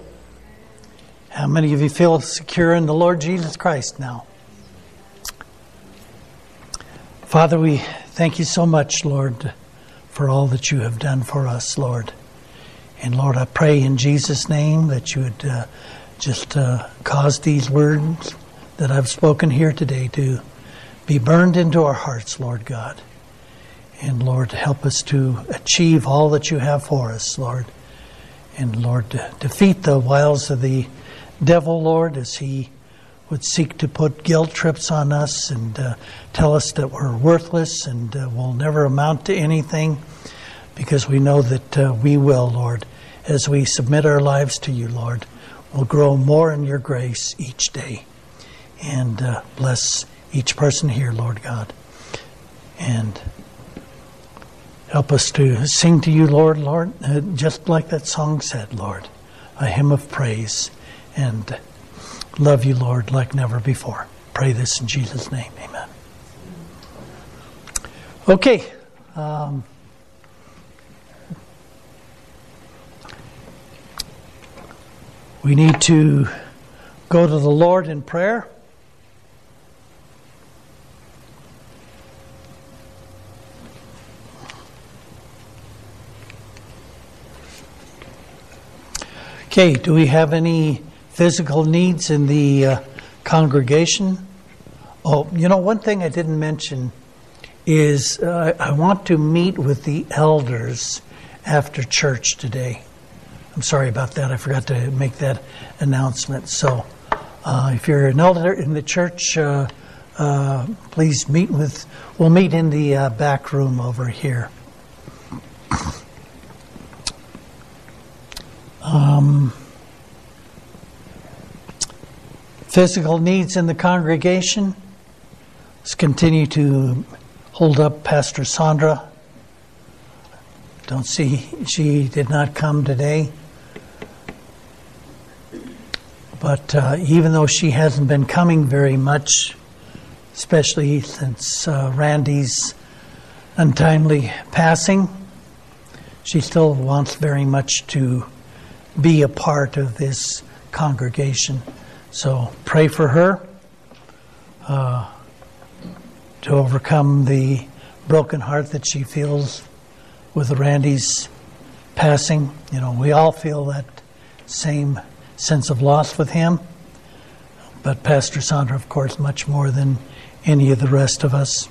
How many of you feel secure in the Lord Jesus Christ now? Father, we thank you so much, Lord, for all that you have done for us, Lord. And Lord, I pray in Jesus' name that you would uh, just uh, cause these words that I've spoken here today to be burned into our hearts, Lord God. And Lord, help us to achieve all that you have for us, Lord. And Lord, defeat the wiles of the devil, Lord, as he would seek to put guilt trips on us and uh, tell us that we're worthless and uh, will never amount to anything, because we know that uh, we will, Lord, as we submit our lives to you, Lord, will grow more in your grace each day. And uh, bless each person here, Lord God. And help us to sing to you, Lord, Lord, uh, just like that song said, Lord, a hymn of praise. And love you, Lord, like never before. Pray this in Jesus' name. Amen. Okay. Um, we need to go to the Lord in prayer. Okay, do we have any physical needs in the uh, congregation? Oh, you know, one thing I didn't mention is uh, I want to meet with the elders after church today. I'm sorry about that. I forgot to make that announcement. So, uh, if you're an elder in the church, uh, uh, please meet with. We'll meet in the uh, back room over here. Um, physical needs in the congregation. Let's continue to hold up Pastor Sandra. Don't see she did not come today. But uh, even though she hasn't been coming very much, especially since uh, Randy's untimely passing, she still wants very much to be a part of this congregation. So pray for her uh, to overcome the broken heart that she feels with Randy's passing. You know, we all feel that same sense of loss with him, but Pastor Sandra, of course, much more than any of the rest of us.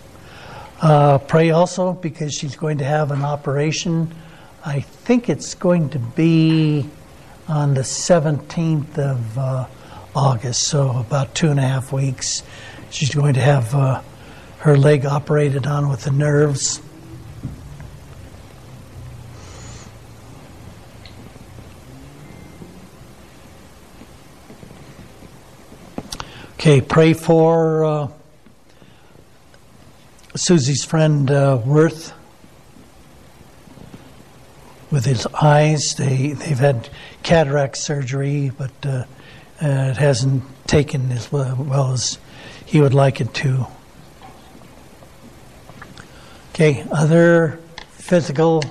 Uh, pray also because she's going to have an operation. I think it's going to be on the 17th of uh, August, so about two and a half weeks. She's going to have uh, her leg operated on with the nerves. Okay, pray for uh, Susie's friend uh, Worth with his eyes. They they've had cataract surgery, but uh, uh, it hasn't taken as well as he would like it to. Okay, other physical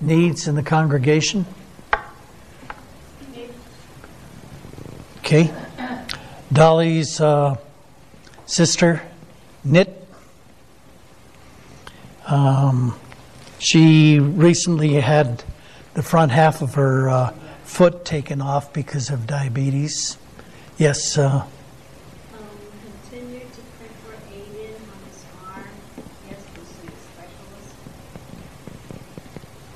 needs in the congregation? Okay. Dolly's uh, sister, Knit. Um, she recently had the front half of her uh, foot taken off because of diabetes. Yes. Uh, um, continue to pray for Aiden on his arm. He to see a specialist.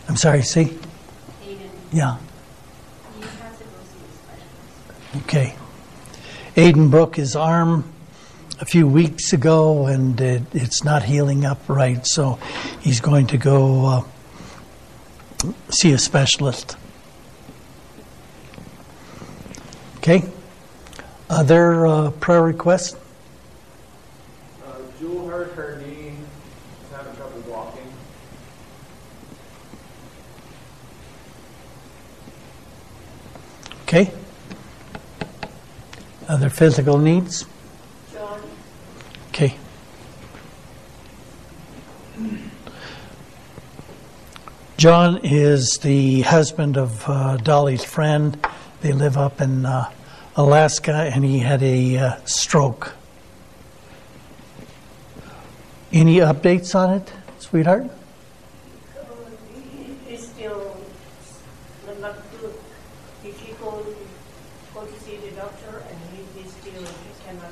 I'm sorry, see? Aiden, Yeah. he has to go see a specialist. Okay. Aiden broke his arm a few weeks ago and it, it's not healing up right, so he's going to go uh, see a specialist. Okay. Other uh, prayer requests? Uh, Jewel hurt her knee. She's having trouble walking. Okay. Other physical needs? Okay. John is the husband of uh, Dolly's friend, They live up in uh, Alaska, and he had a uh, stroke. Any updates on it, sweetheart? It's still not- not good. If he go, go to see the doctor and he is still, he cannot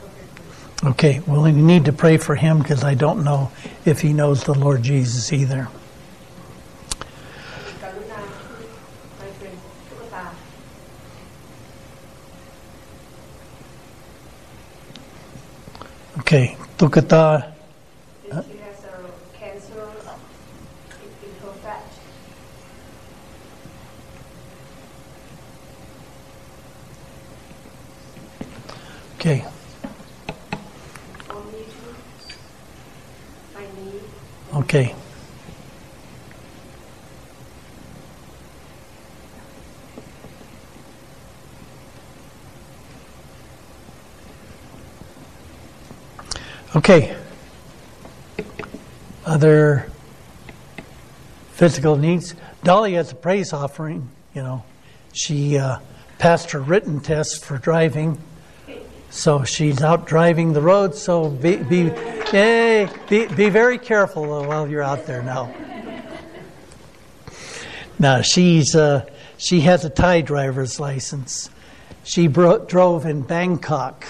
go to the Okay, well, we need to pray for him because I don't know if he knows the Lord Jesus either. Okay, Tukata. Okay. Okay. Okay. Other physical needs. Dolly has a praise offering, you know. She uh, passed her written test for driving. So she's out driving the road. So be be, yay, be, be very careful while you're out there now. Now she's uh, she has a Thai driver's license. She bro- drove in Bangkok,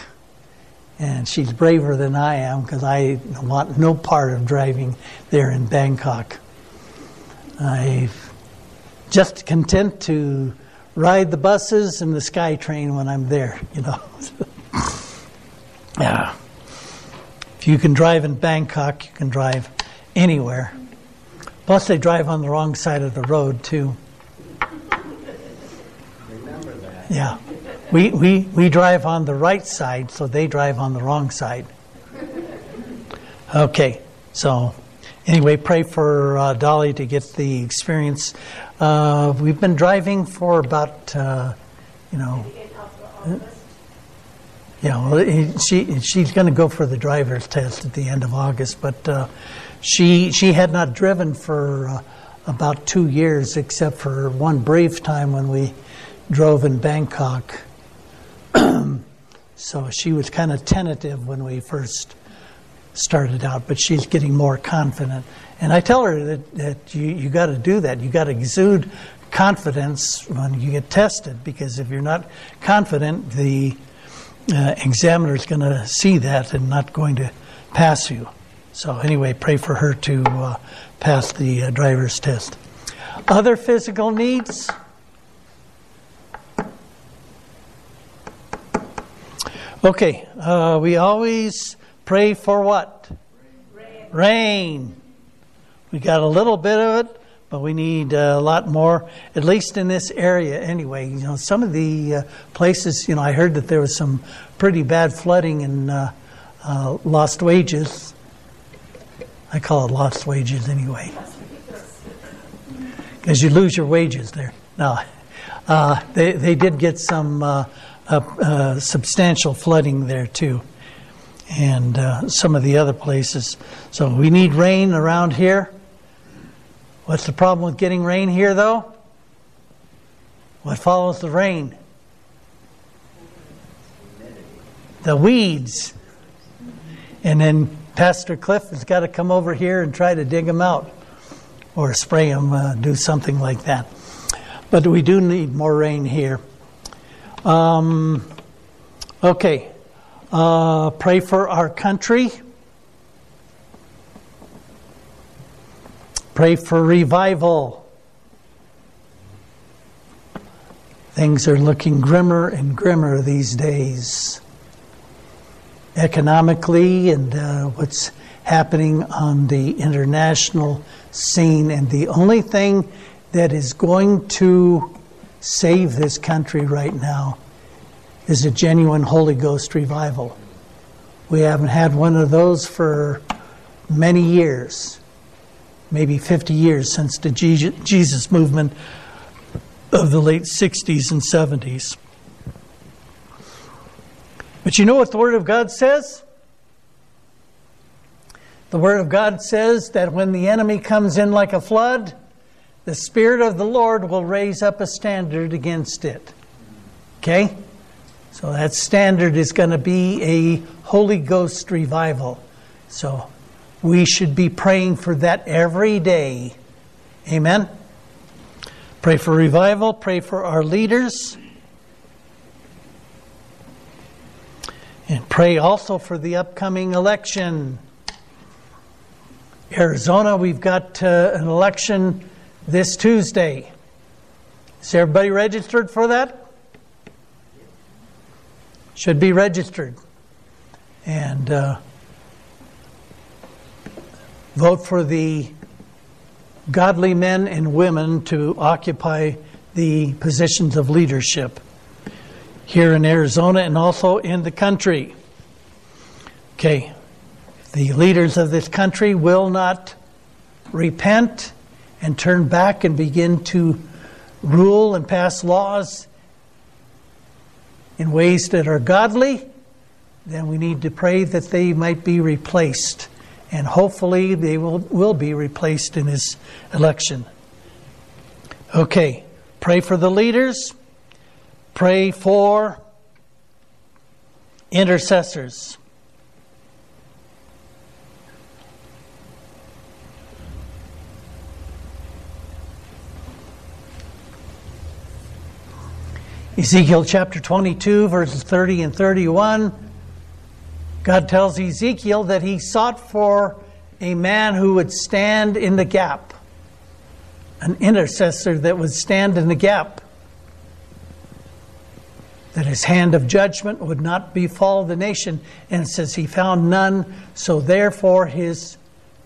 and she's braver than I am because I want no part of driving there in Bangkok. I'm just content to ride the buses and the SkyTrain when I'm there. You know. Yeah. If you can drive in Bangkok, you can drive anywhere. Plus, they drive on the wrong side of the road, too. Remember that. Yeah. We, we, we drive on the right side, so they drive on the wrong side. Okay. So, anyway, pray for uh, Dolly to get the experience. Uh, we've been driving for about, uh, you know. Yeah, well, she she's going to go for the driver's test at the end of August, but uh, she she had not driven for uh, about two years, except for one brief time when we drove in Bangkok. so she was kind of tentative when we first started out, but she's getting more confident. And I tell her that, that you, you got to do that. You got to exude confidence when you get tested, because if you're not confident, the uh, examiner is going to see that and not going to pass you. So, anyway, pray for her to uh, pass the uh, driver's test. Other physical needs? Okay, uh, we always pray for what? Rain. Rain. We got a little bit of it, but we need uh, a lot more, at least in this area anyway. You know, some of the uh, places, you know, I heard that there was some pretty bad flooding and uh, uh, Lost Wages. I call it Lost Wages anyway. Because you lose your wages there. No, uh, they, they did get some uh, substantial flooding there too, and some of the other places. So we need rain around here. What's the problem with getting rain here, though? What follows the rain? The weeds. And then Pastor Cliff has got to come over here and try to dig them out or spray them, uh, do something like that. But we do need more rain here. Um, okay. Uh, pray for our country. Pray for revival. Things are looking grimmer and grimmer these days, economically, and uh, what's happening on the international scene. And the only thing that is going to save this country right now is a genuine Holy Ghost revival. We haven't had one of those for many years maybe 50 years since the Jesus movement of the late 60s and 70s. But you know what the Word of God says? The Word of God says that when the enemy comes in like a flood, the Spirit of the Lord will raise up a standard against it. Okay? So that standard is going to be a Holy Ghost revival. So we should be praying for that every day. Amen? Pray for revival, pray for our leaders. And pray also for the upcoming election. Arizona, we've got uh, an election this Tuesday. Is everybody registered for that? Should be registered. And uh, vote for the godly men and women to occupy the positions of leadership here in Arizona and also in the country. Okay, the leaders of this country will not repent and turn back and begin to rule and pass laws in ways that are godly, then we need to pray that they might be replaced. And hopefully they will, will be replaced in his election. Okay, pray for the leaders. Pray for intercessors. Ezekiel chapter 22, verses 30 and 31. God tells Ezekiel that he sought for a man who would stand in the gap, an intercessor that would stand in the gap, that his hand of judgment would not befall the nation. And says he found none, so therefore his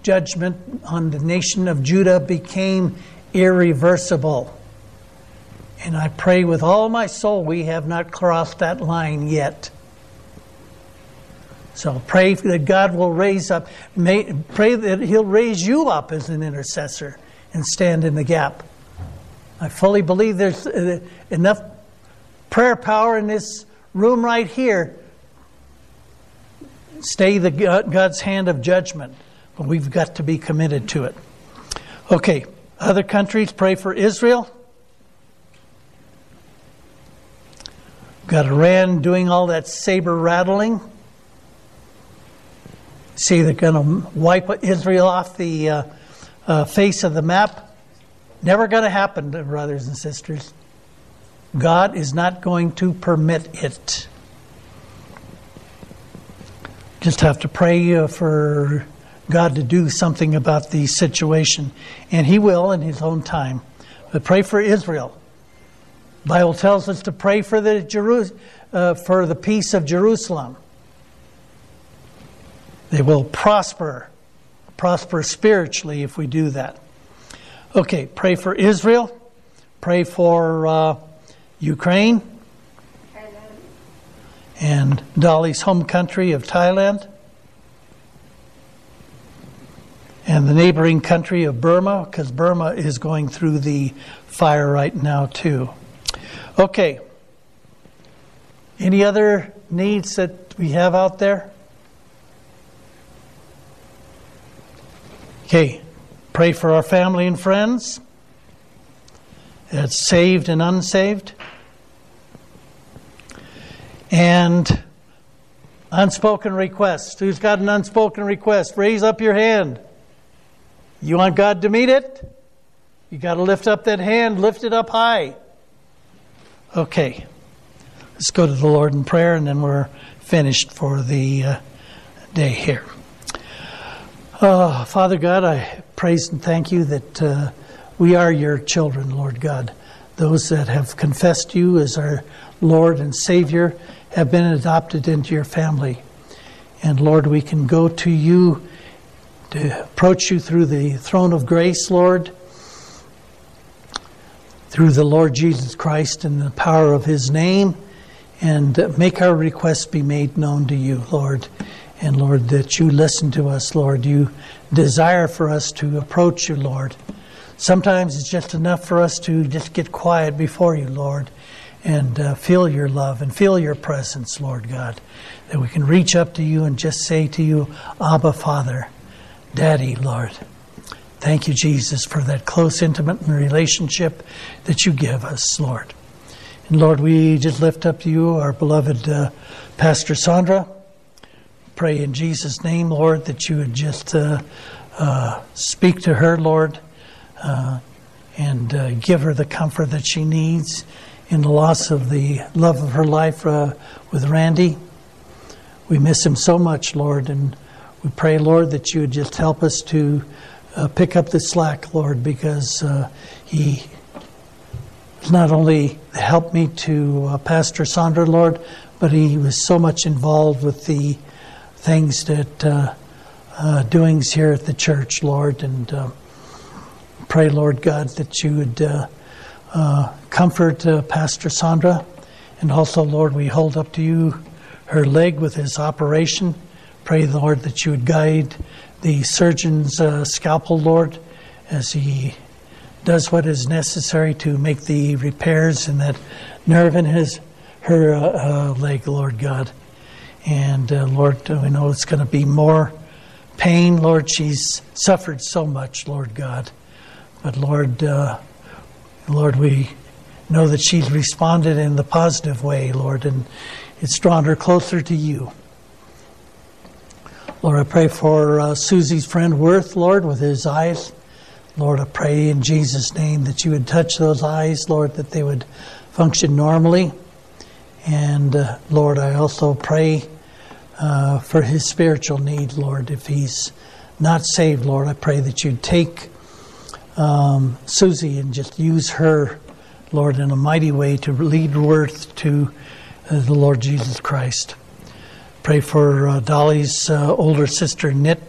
judgment on the nation of Judah became irreversible. And I pray with all my soul we have not crossed that line yet. So pray that God will raise up, may, pray that He'll raise you up as an intercessor and stand in the gap. I fully believe there's uh, enough prayer power in this room right here. Stay the God's hand of judgment, but we've got to be committed to it. Okay, other countries pray for Israel. Got Iran doing all that saber rattling. See, they're going to wipe Israel off the uh, uh, face of the map. Never going to happen, brothers and sisters. God is not going to permit it. Just have to pray uh, for God to do something about the situation, and He will in His own time. But pray for Israel. Bible tells us to pray for the Jeru- uh, for the peace of Jerusalem. They will prosper, prosper spiritually if we do that. Okay, pray for Israel. Pray for uh, Ukraine and Dolly's home country of Thailand and the neighboring country of Burma, because Burma is going through the fire right now, too. Okay. Any other needs that we have out there? Okay. Pray for our family and friends that's saved and unsaved. And unspoken requests. Who's got an unspoken request? Raise up your hand. You want God to meet it? You got to lift up that hand, lift it up high. Okay. Let's go to the Lord in prayer and then we're finished for the uh, day here. Uh, Father God, I praise and thank you that uh, we are your children, Lord God. Those that have confessed you as our Lord and Savior have been adopted into your family. And Lord, we can go to you to approach you through the throne of grace, Lord through the Lord Jesus Christ and the power of his name and make our requests be made known to you, Lord. And Lord, that you listen to us, Lord. You desire for us to approach you, Lord. Sometimes it's just enough for us to just get quiet before you, Lord, and uh, feel your love and feel your presence, Lord God. That we can reach up to you and just say to you, Abba, Father, Daddy, Lord. Thank you, Jesus, for that close, intimate relationship that you give us, Lord. And Lord, we just lift up to you, our beloved uh, Pastor Sandra. Pray in Jesus' name, Lord, that you would just uh, uh, speak to her, Lord, uh, and uh, give her the comfort that she needs in the loss of the love of her life uh, with Randy. We miss him so much, Lord, and we pray, Lord, that you would just help us to pick up the slack, Lord, because he not only helped me to uh, Pastor Sandra, Lord, but he was so much involved with the things that uh, uh, doings here at the church, Lord, and uh, pray, Lord God, that you would uh, uh, comfort uh, Pastor Sandra, and also, Lord, we hold up to you her leg with his operation. Pray, Lord, that you would guide the surgeon's scalpel, Lord, as he does what is necessary to make the repairs in that nerve in his her leg, Lord God. And uh, Lord, we know it's going to be more pain, Lord. She's suffered so much, Lord God. But Lord, uh, Lord, we know that she's responded in the positive way, Lord, and it's drawn her closer to you. Lord, I pray for uh, Susie's friend Worth, Lord, with his eyes. Lord, I pray in Jesus' name that you would touch those eyes, Lord, that they would function normally. And uh, Lord, I also pray uh, for his spiritual need, Lord. If he's not saved, Lord, I pray that you'd take um, Susie and just use her, Lord, in a mighty way to lead Worth to uh, the Lord Jesus Christ. Pray for uh, Dolly's uh, older sister, Knit,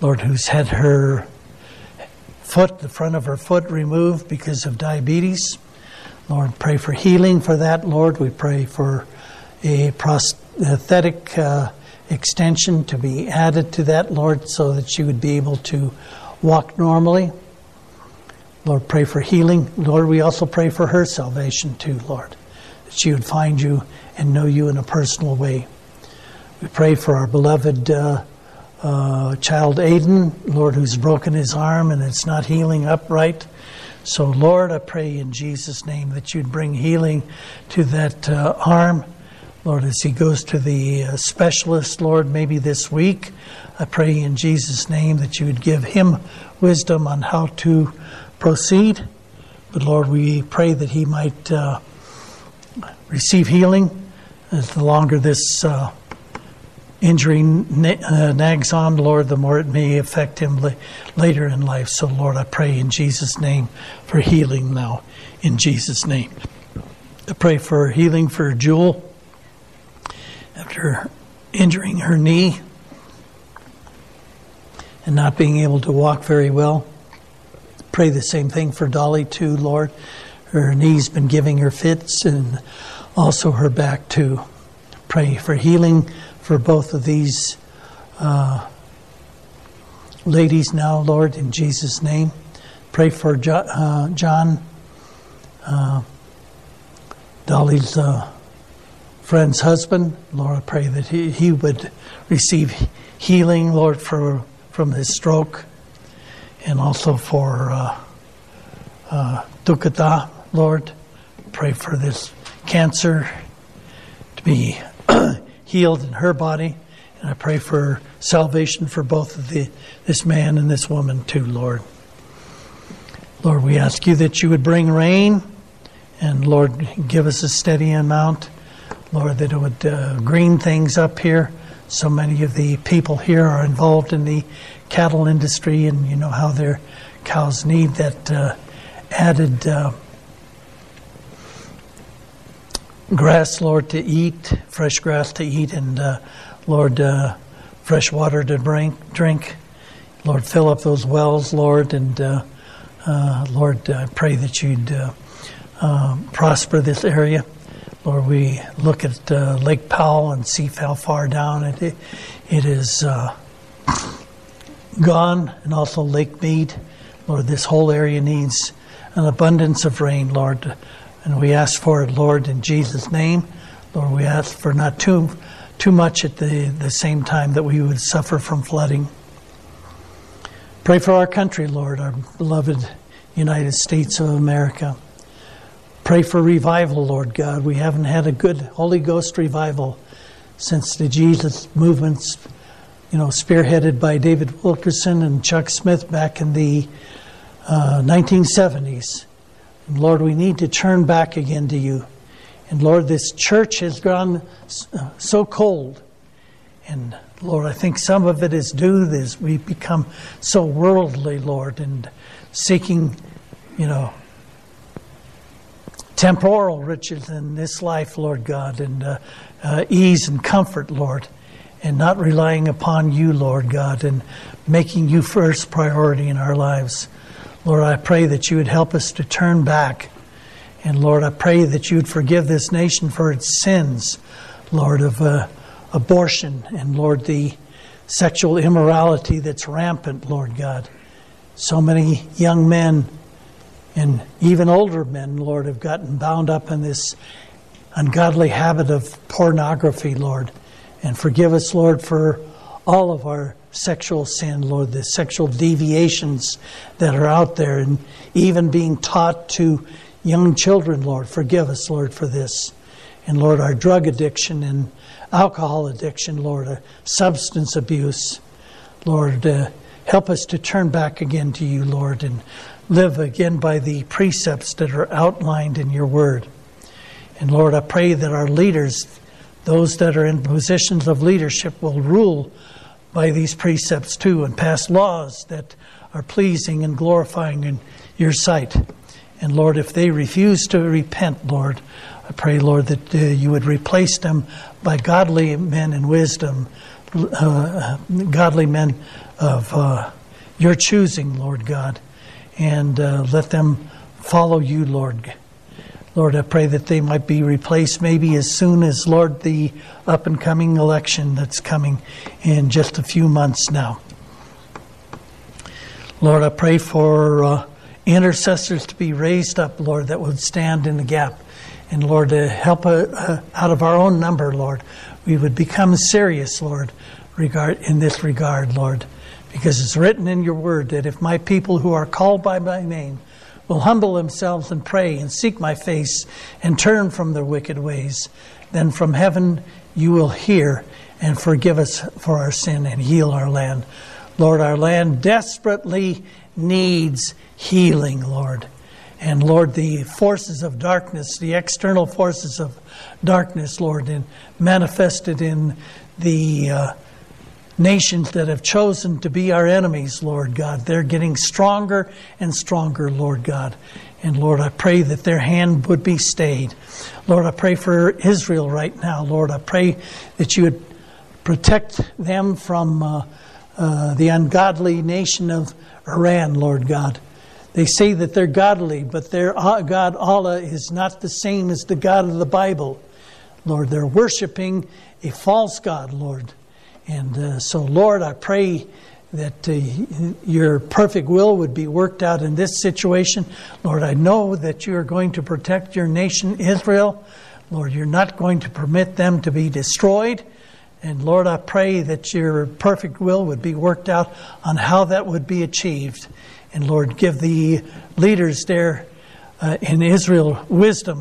Lord, who's had her foot, the front of her foot removed because of diabetes. Lord, pray for healing for that, Lord. We pray for a prosthetic uh, extension to be added to that, Lord, so that she would be able to walk normally. Lord, pray for healing. Lord, we also pray for her salvation too, Lord, that she would find you and know you in a personal way. We pray for our beloved uh, uh, child Aiden, Lord, who's broken his arm and it's not healing upright. So, Lord, I pray in Jesus' name that you'd bring healing to that uh, arm. Lord, as he goes to the uh, specialist, Lord, maybe this week, I pray in Jesus' name that you would give him wisdom on how to proceed. But Lord, we pray that he might uh, receive healing as the longer this uh, injury uh, nags on, Lord, the more it may affect him la- later in life. So, Lord, I pray in Jesus' name for healing now. In Jesus' name. I pray for healing for Jewel after injuring her knee and not being able to walk very well. Pray the same thing for Dolly, too, Lord. Her knee's been giving her fits and also her back, too. Pray for healing for both of these uh, ladies now, Lord, in Jesus' name. Pray for jo- uh, John, uh, Dolly's uh, friend's husband. Lord, I pray that he, he would receive healing, Lord, for, from his stroke, and also for uh, uh, Dukata, Lord. Pray for this cancer to be healed in her body. And I pray for salvation for both of the this man and this woman too, Lord. Lord, we ask you that you would bring rain, and Lord, give us a steady amount. Lord, that it would uh, green things up here. So many of the people here are involved in the cattle industry, and you know how their cows need that uh, added uh, grass, Lord, to eat, fresh grass to eat, and uh, Lord, uh, fresh water to drink. Drink, Lord, fill up those wells, Lord, and uh, uh Lord, I pray that you'd uh, um, prosper this area. Lord, we look at uh, Lake Powell and see how far down it it is gone, and also Lake Mead. Lord, this whole area needs an abundance of rain, Lord. And we ask for it, Lord, in Jesus' name. Lord, we ask for not too, too much at the, the same time that we would suffer from flooding. Pray for our country, Lord, our beloved United States of America. Pray for revival, Lord God. We haven't had a good Holy Ghost revival since the Jesus movements, you know, spearheaded by David Wilkerson and Chuck Smith back in the uh, 1970s. And Lord, we need to turn back again to you. And Lord, this church has gone uh, so cold. And Lord, I think some of it is due to we've become so worldly, Lord, and seeking, you know, temporal riches in this life, Lord God, and uh, uh, ease and comfort, Lord, and not relying upon you, Lord God, and making you first priority in our lives. Lord, I pray that you would help us to turn back. And Lord, I pray that you would forgive this nation for its sins, Lord, of uh, abortion and, Lord, the sexual immorality that's rampant, Lord God. So many young men and even older men, Lord, have gotten bound up in this ungodly habit of pornography, Lord. And forgive us, Lord, for all of our sexual sin, Lord, the sexual deviations that are out there, and even being taught to young children, Lord. Forgive us, Lord, for this. And Lord, our drug addiction and alcohol addiction, Lord, uh, substance abuse, Lord, uh, help us to turn back again to you, Lord, and live again by the precepts that are outlined in your word. And Lord, I pray that our leaders, those that are in positions of leadership, will rule by these precepts too and pass laws that are pleasing and glorifying in your sight. And Lord, if they refuse to repent, Lord, I pray, Lord, that uh, you would replace them by godly men in wisdom, uh, godly men of uh, your choosing, Lord God and uh, let them follow you, Lord. Lord, I pray that they might be replaced maybe as soon as, Lord, the up and coming election that's coming in just a few months now. Lord, I pray for uh, intercessors to be raised up, Lord, that would stand in the gap. And Lord, to help uh, uh, out of our own number, Lord, we would become serious, Lord, regard in this regard, Lord. Because it's written in your word that if my people who are called by my name will humble themselves and pray and seek my face and turn from their wicked ways, then from heaven you will hear and forgive us for our sin and heal our land. Lord, our land desperately needs healing, Lord. And Lord, the forces of darkness, the external forces of darkness, Lord, and manifested in the uh, nations that have chosen to be our enemies, Lord God. They're getting stronger and stronger, Lord God. And Lord, I pray that their hand would be stayed. Lord, I pray for Israel right now. Lord, I pray that you would protect them from uh, uh, the ungodly nation of Iran, Lord God. They say that they're godly, but their uh, God, Allah, is not the same as the God of the Bible. Lord, they're worshiping a false God, Lord. And uh, so, Lord, I pray that uh, your perfect will would be worked out in this situation. Lord, I know that you are going to protect your nation, Israel. Lord, you're not going to permit them to be destroyed. And Lord, I pray that your perfect will would be worked out on how that would be achieved. And Lord, give the leaders there uh, in Israel wisdom.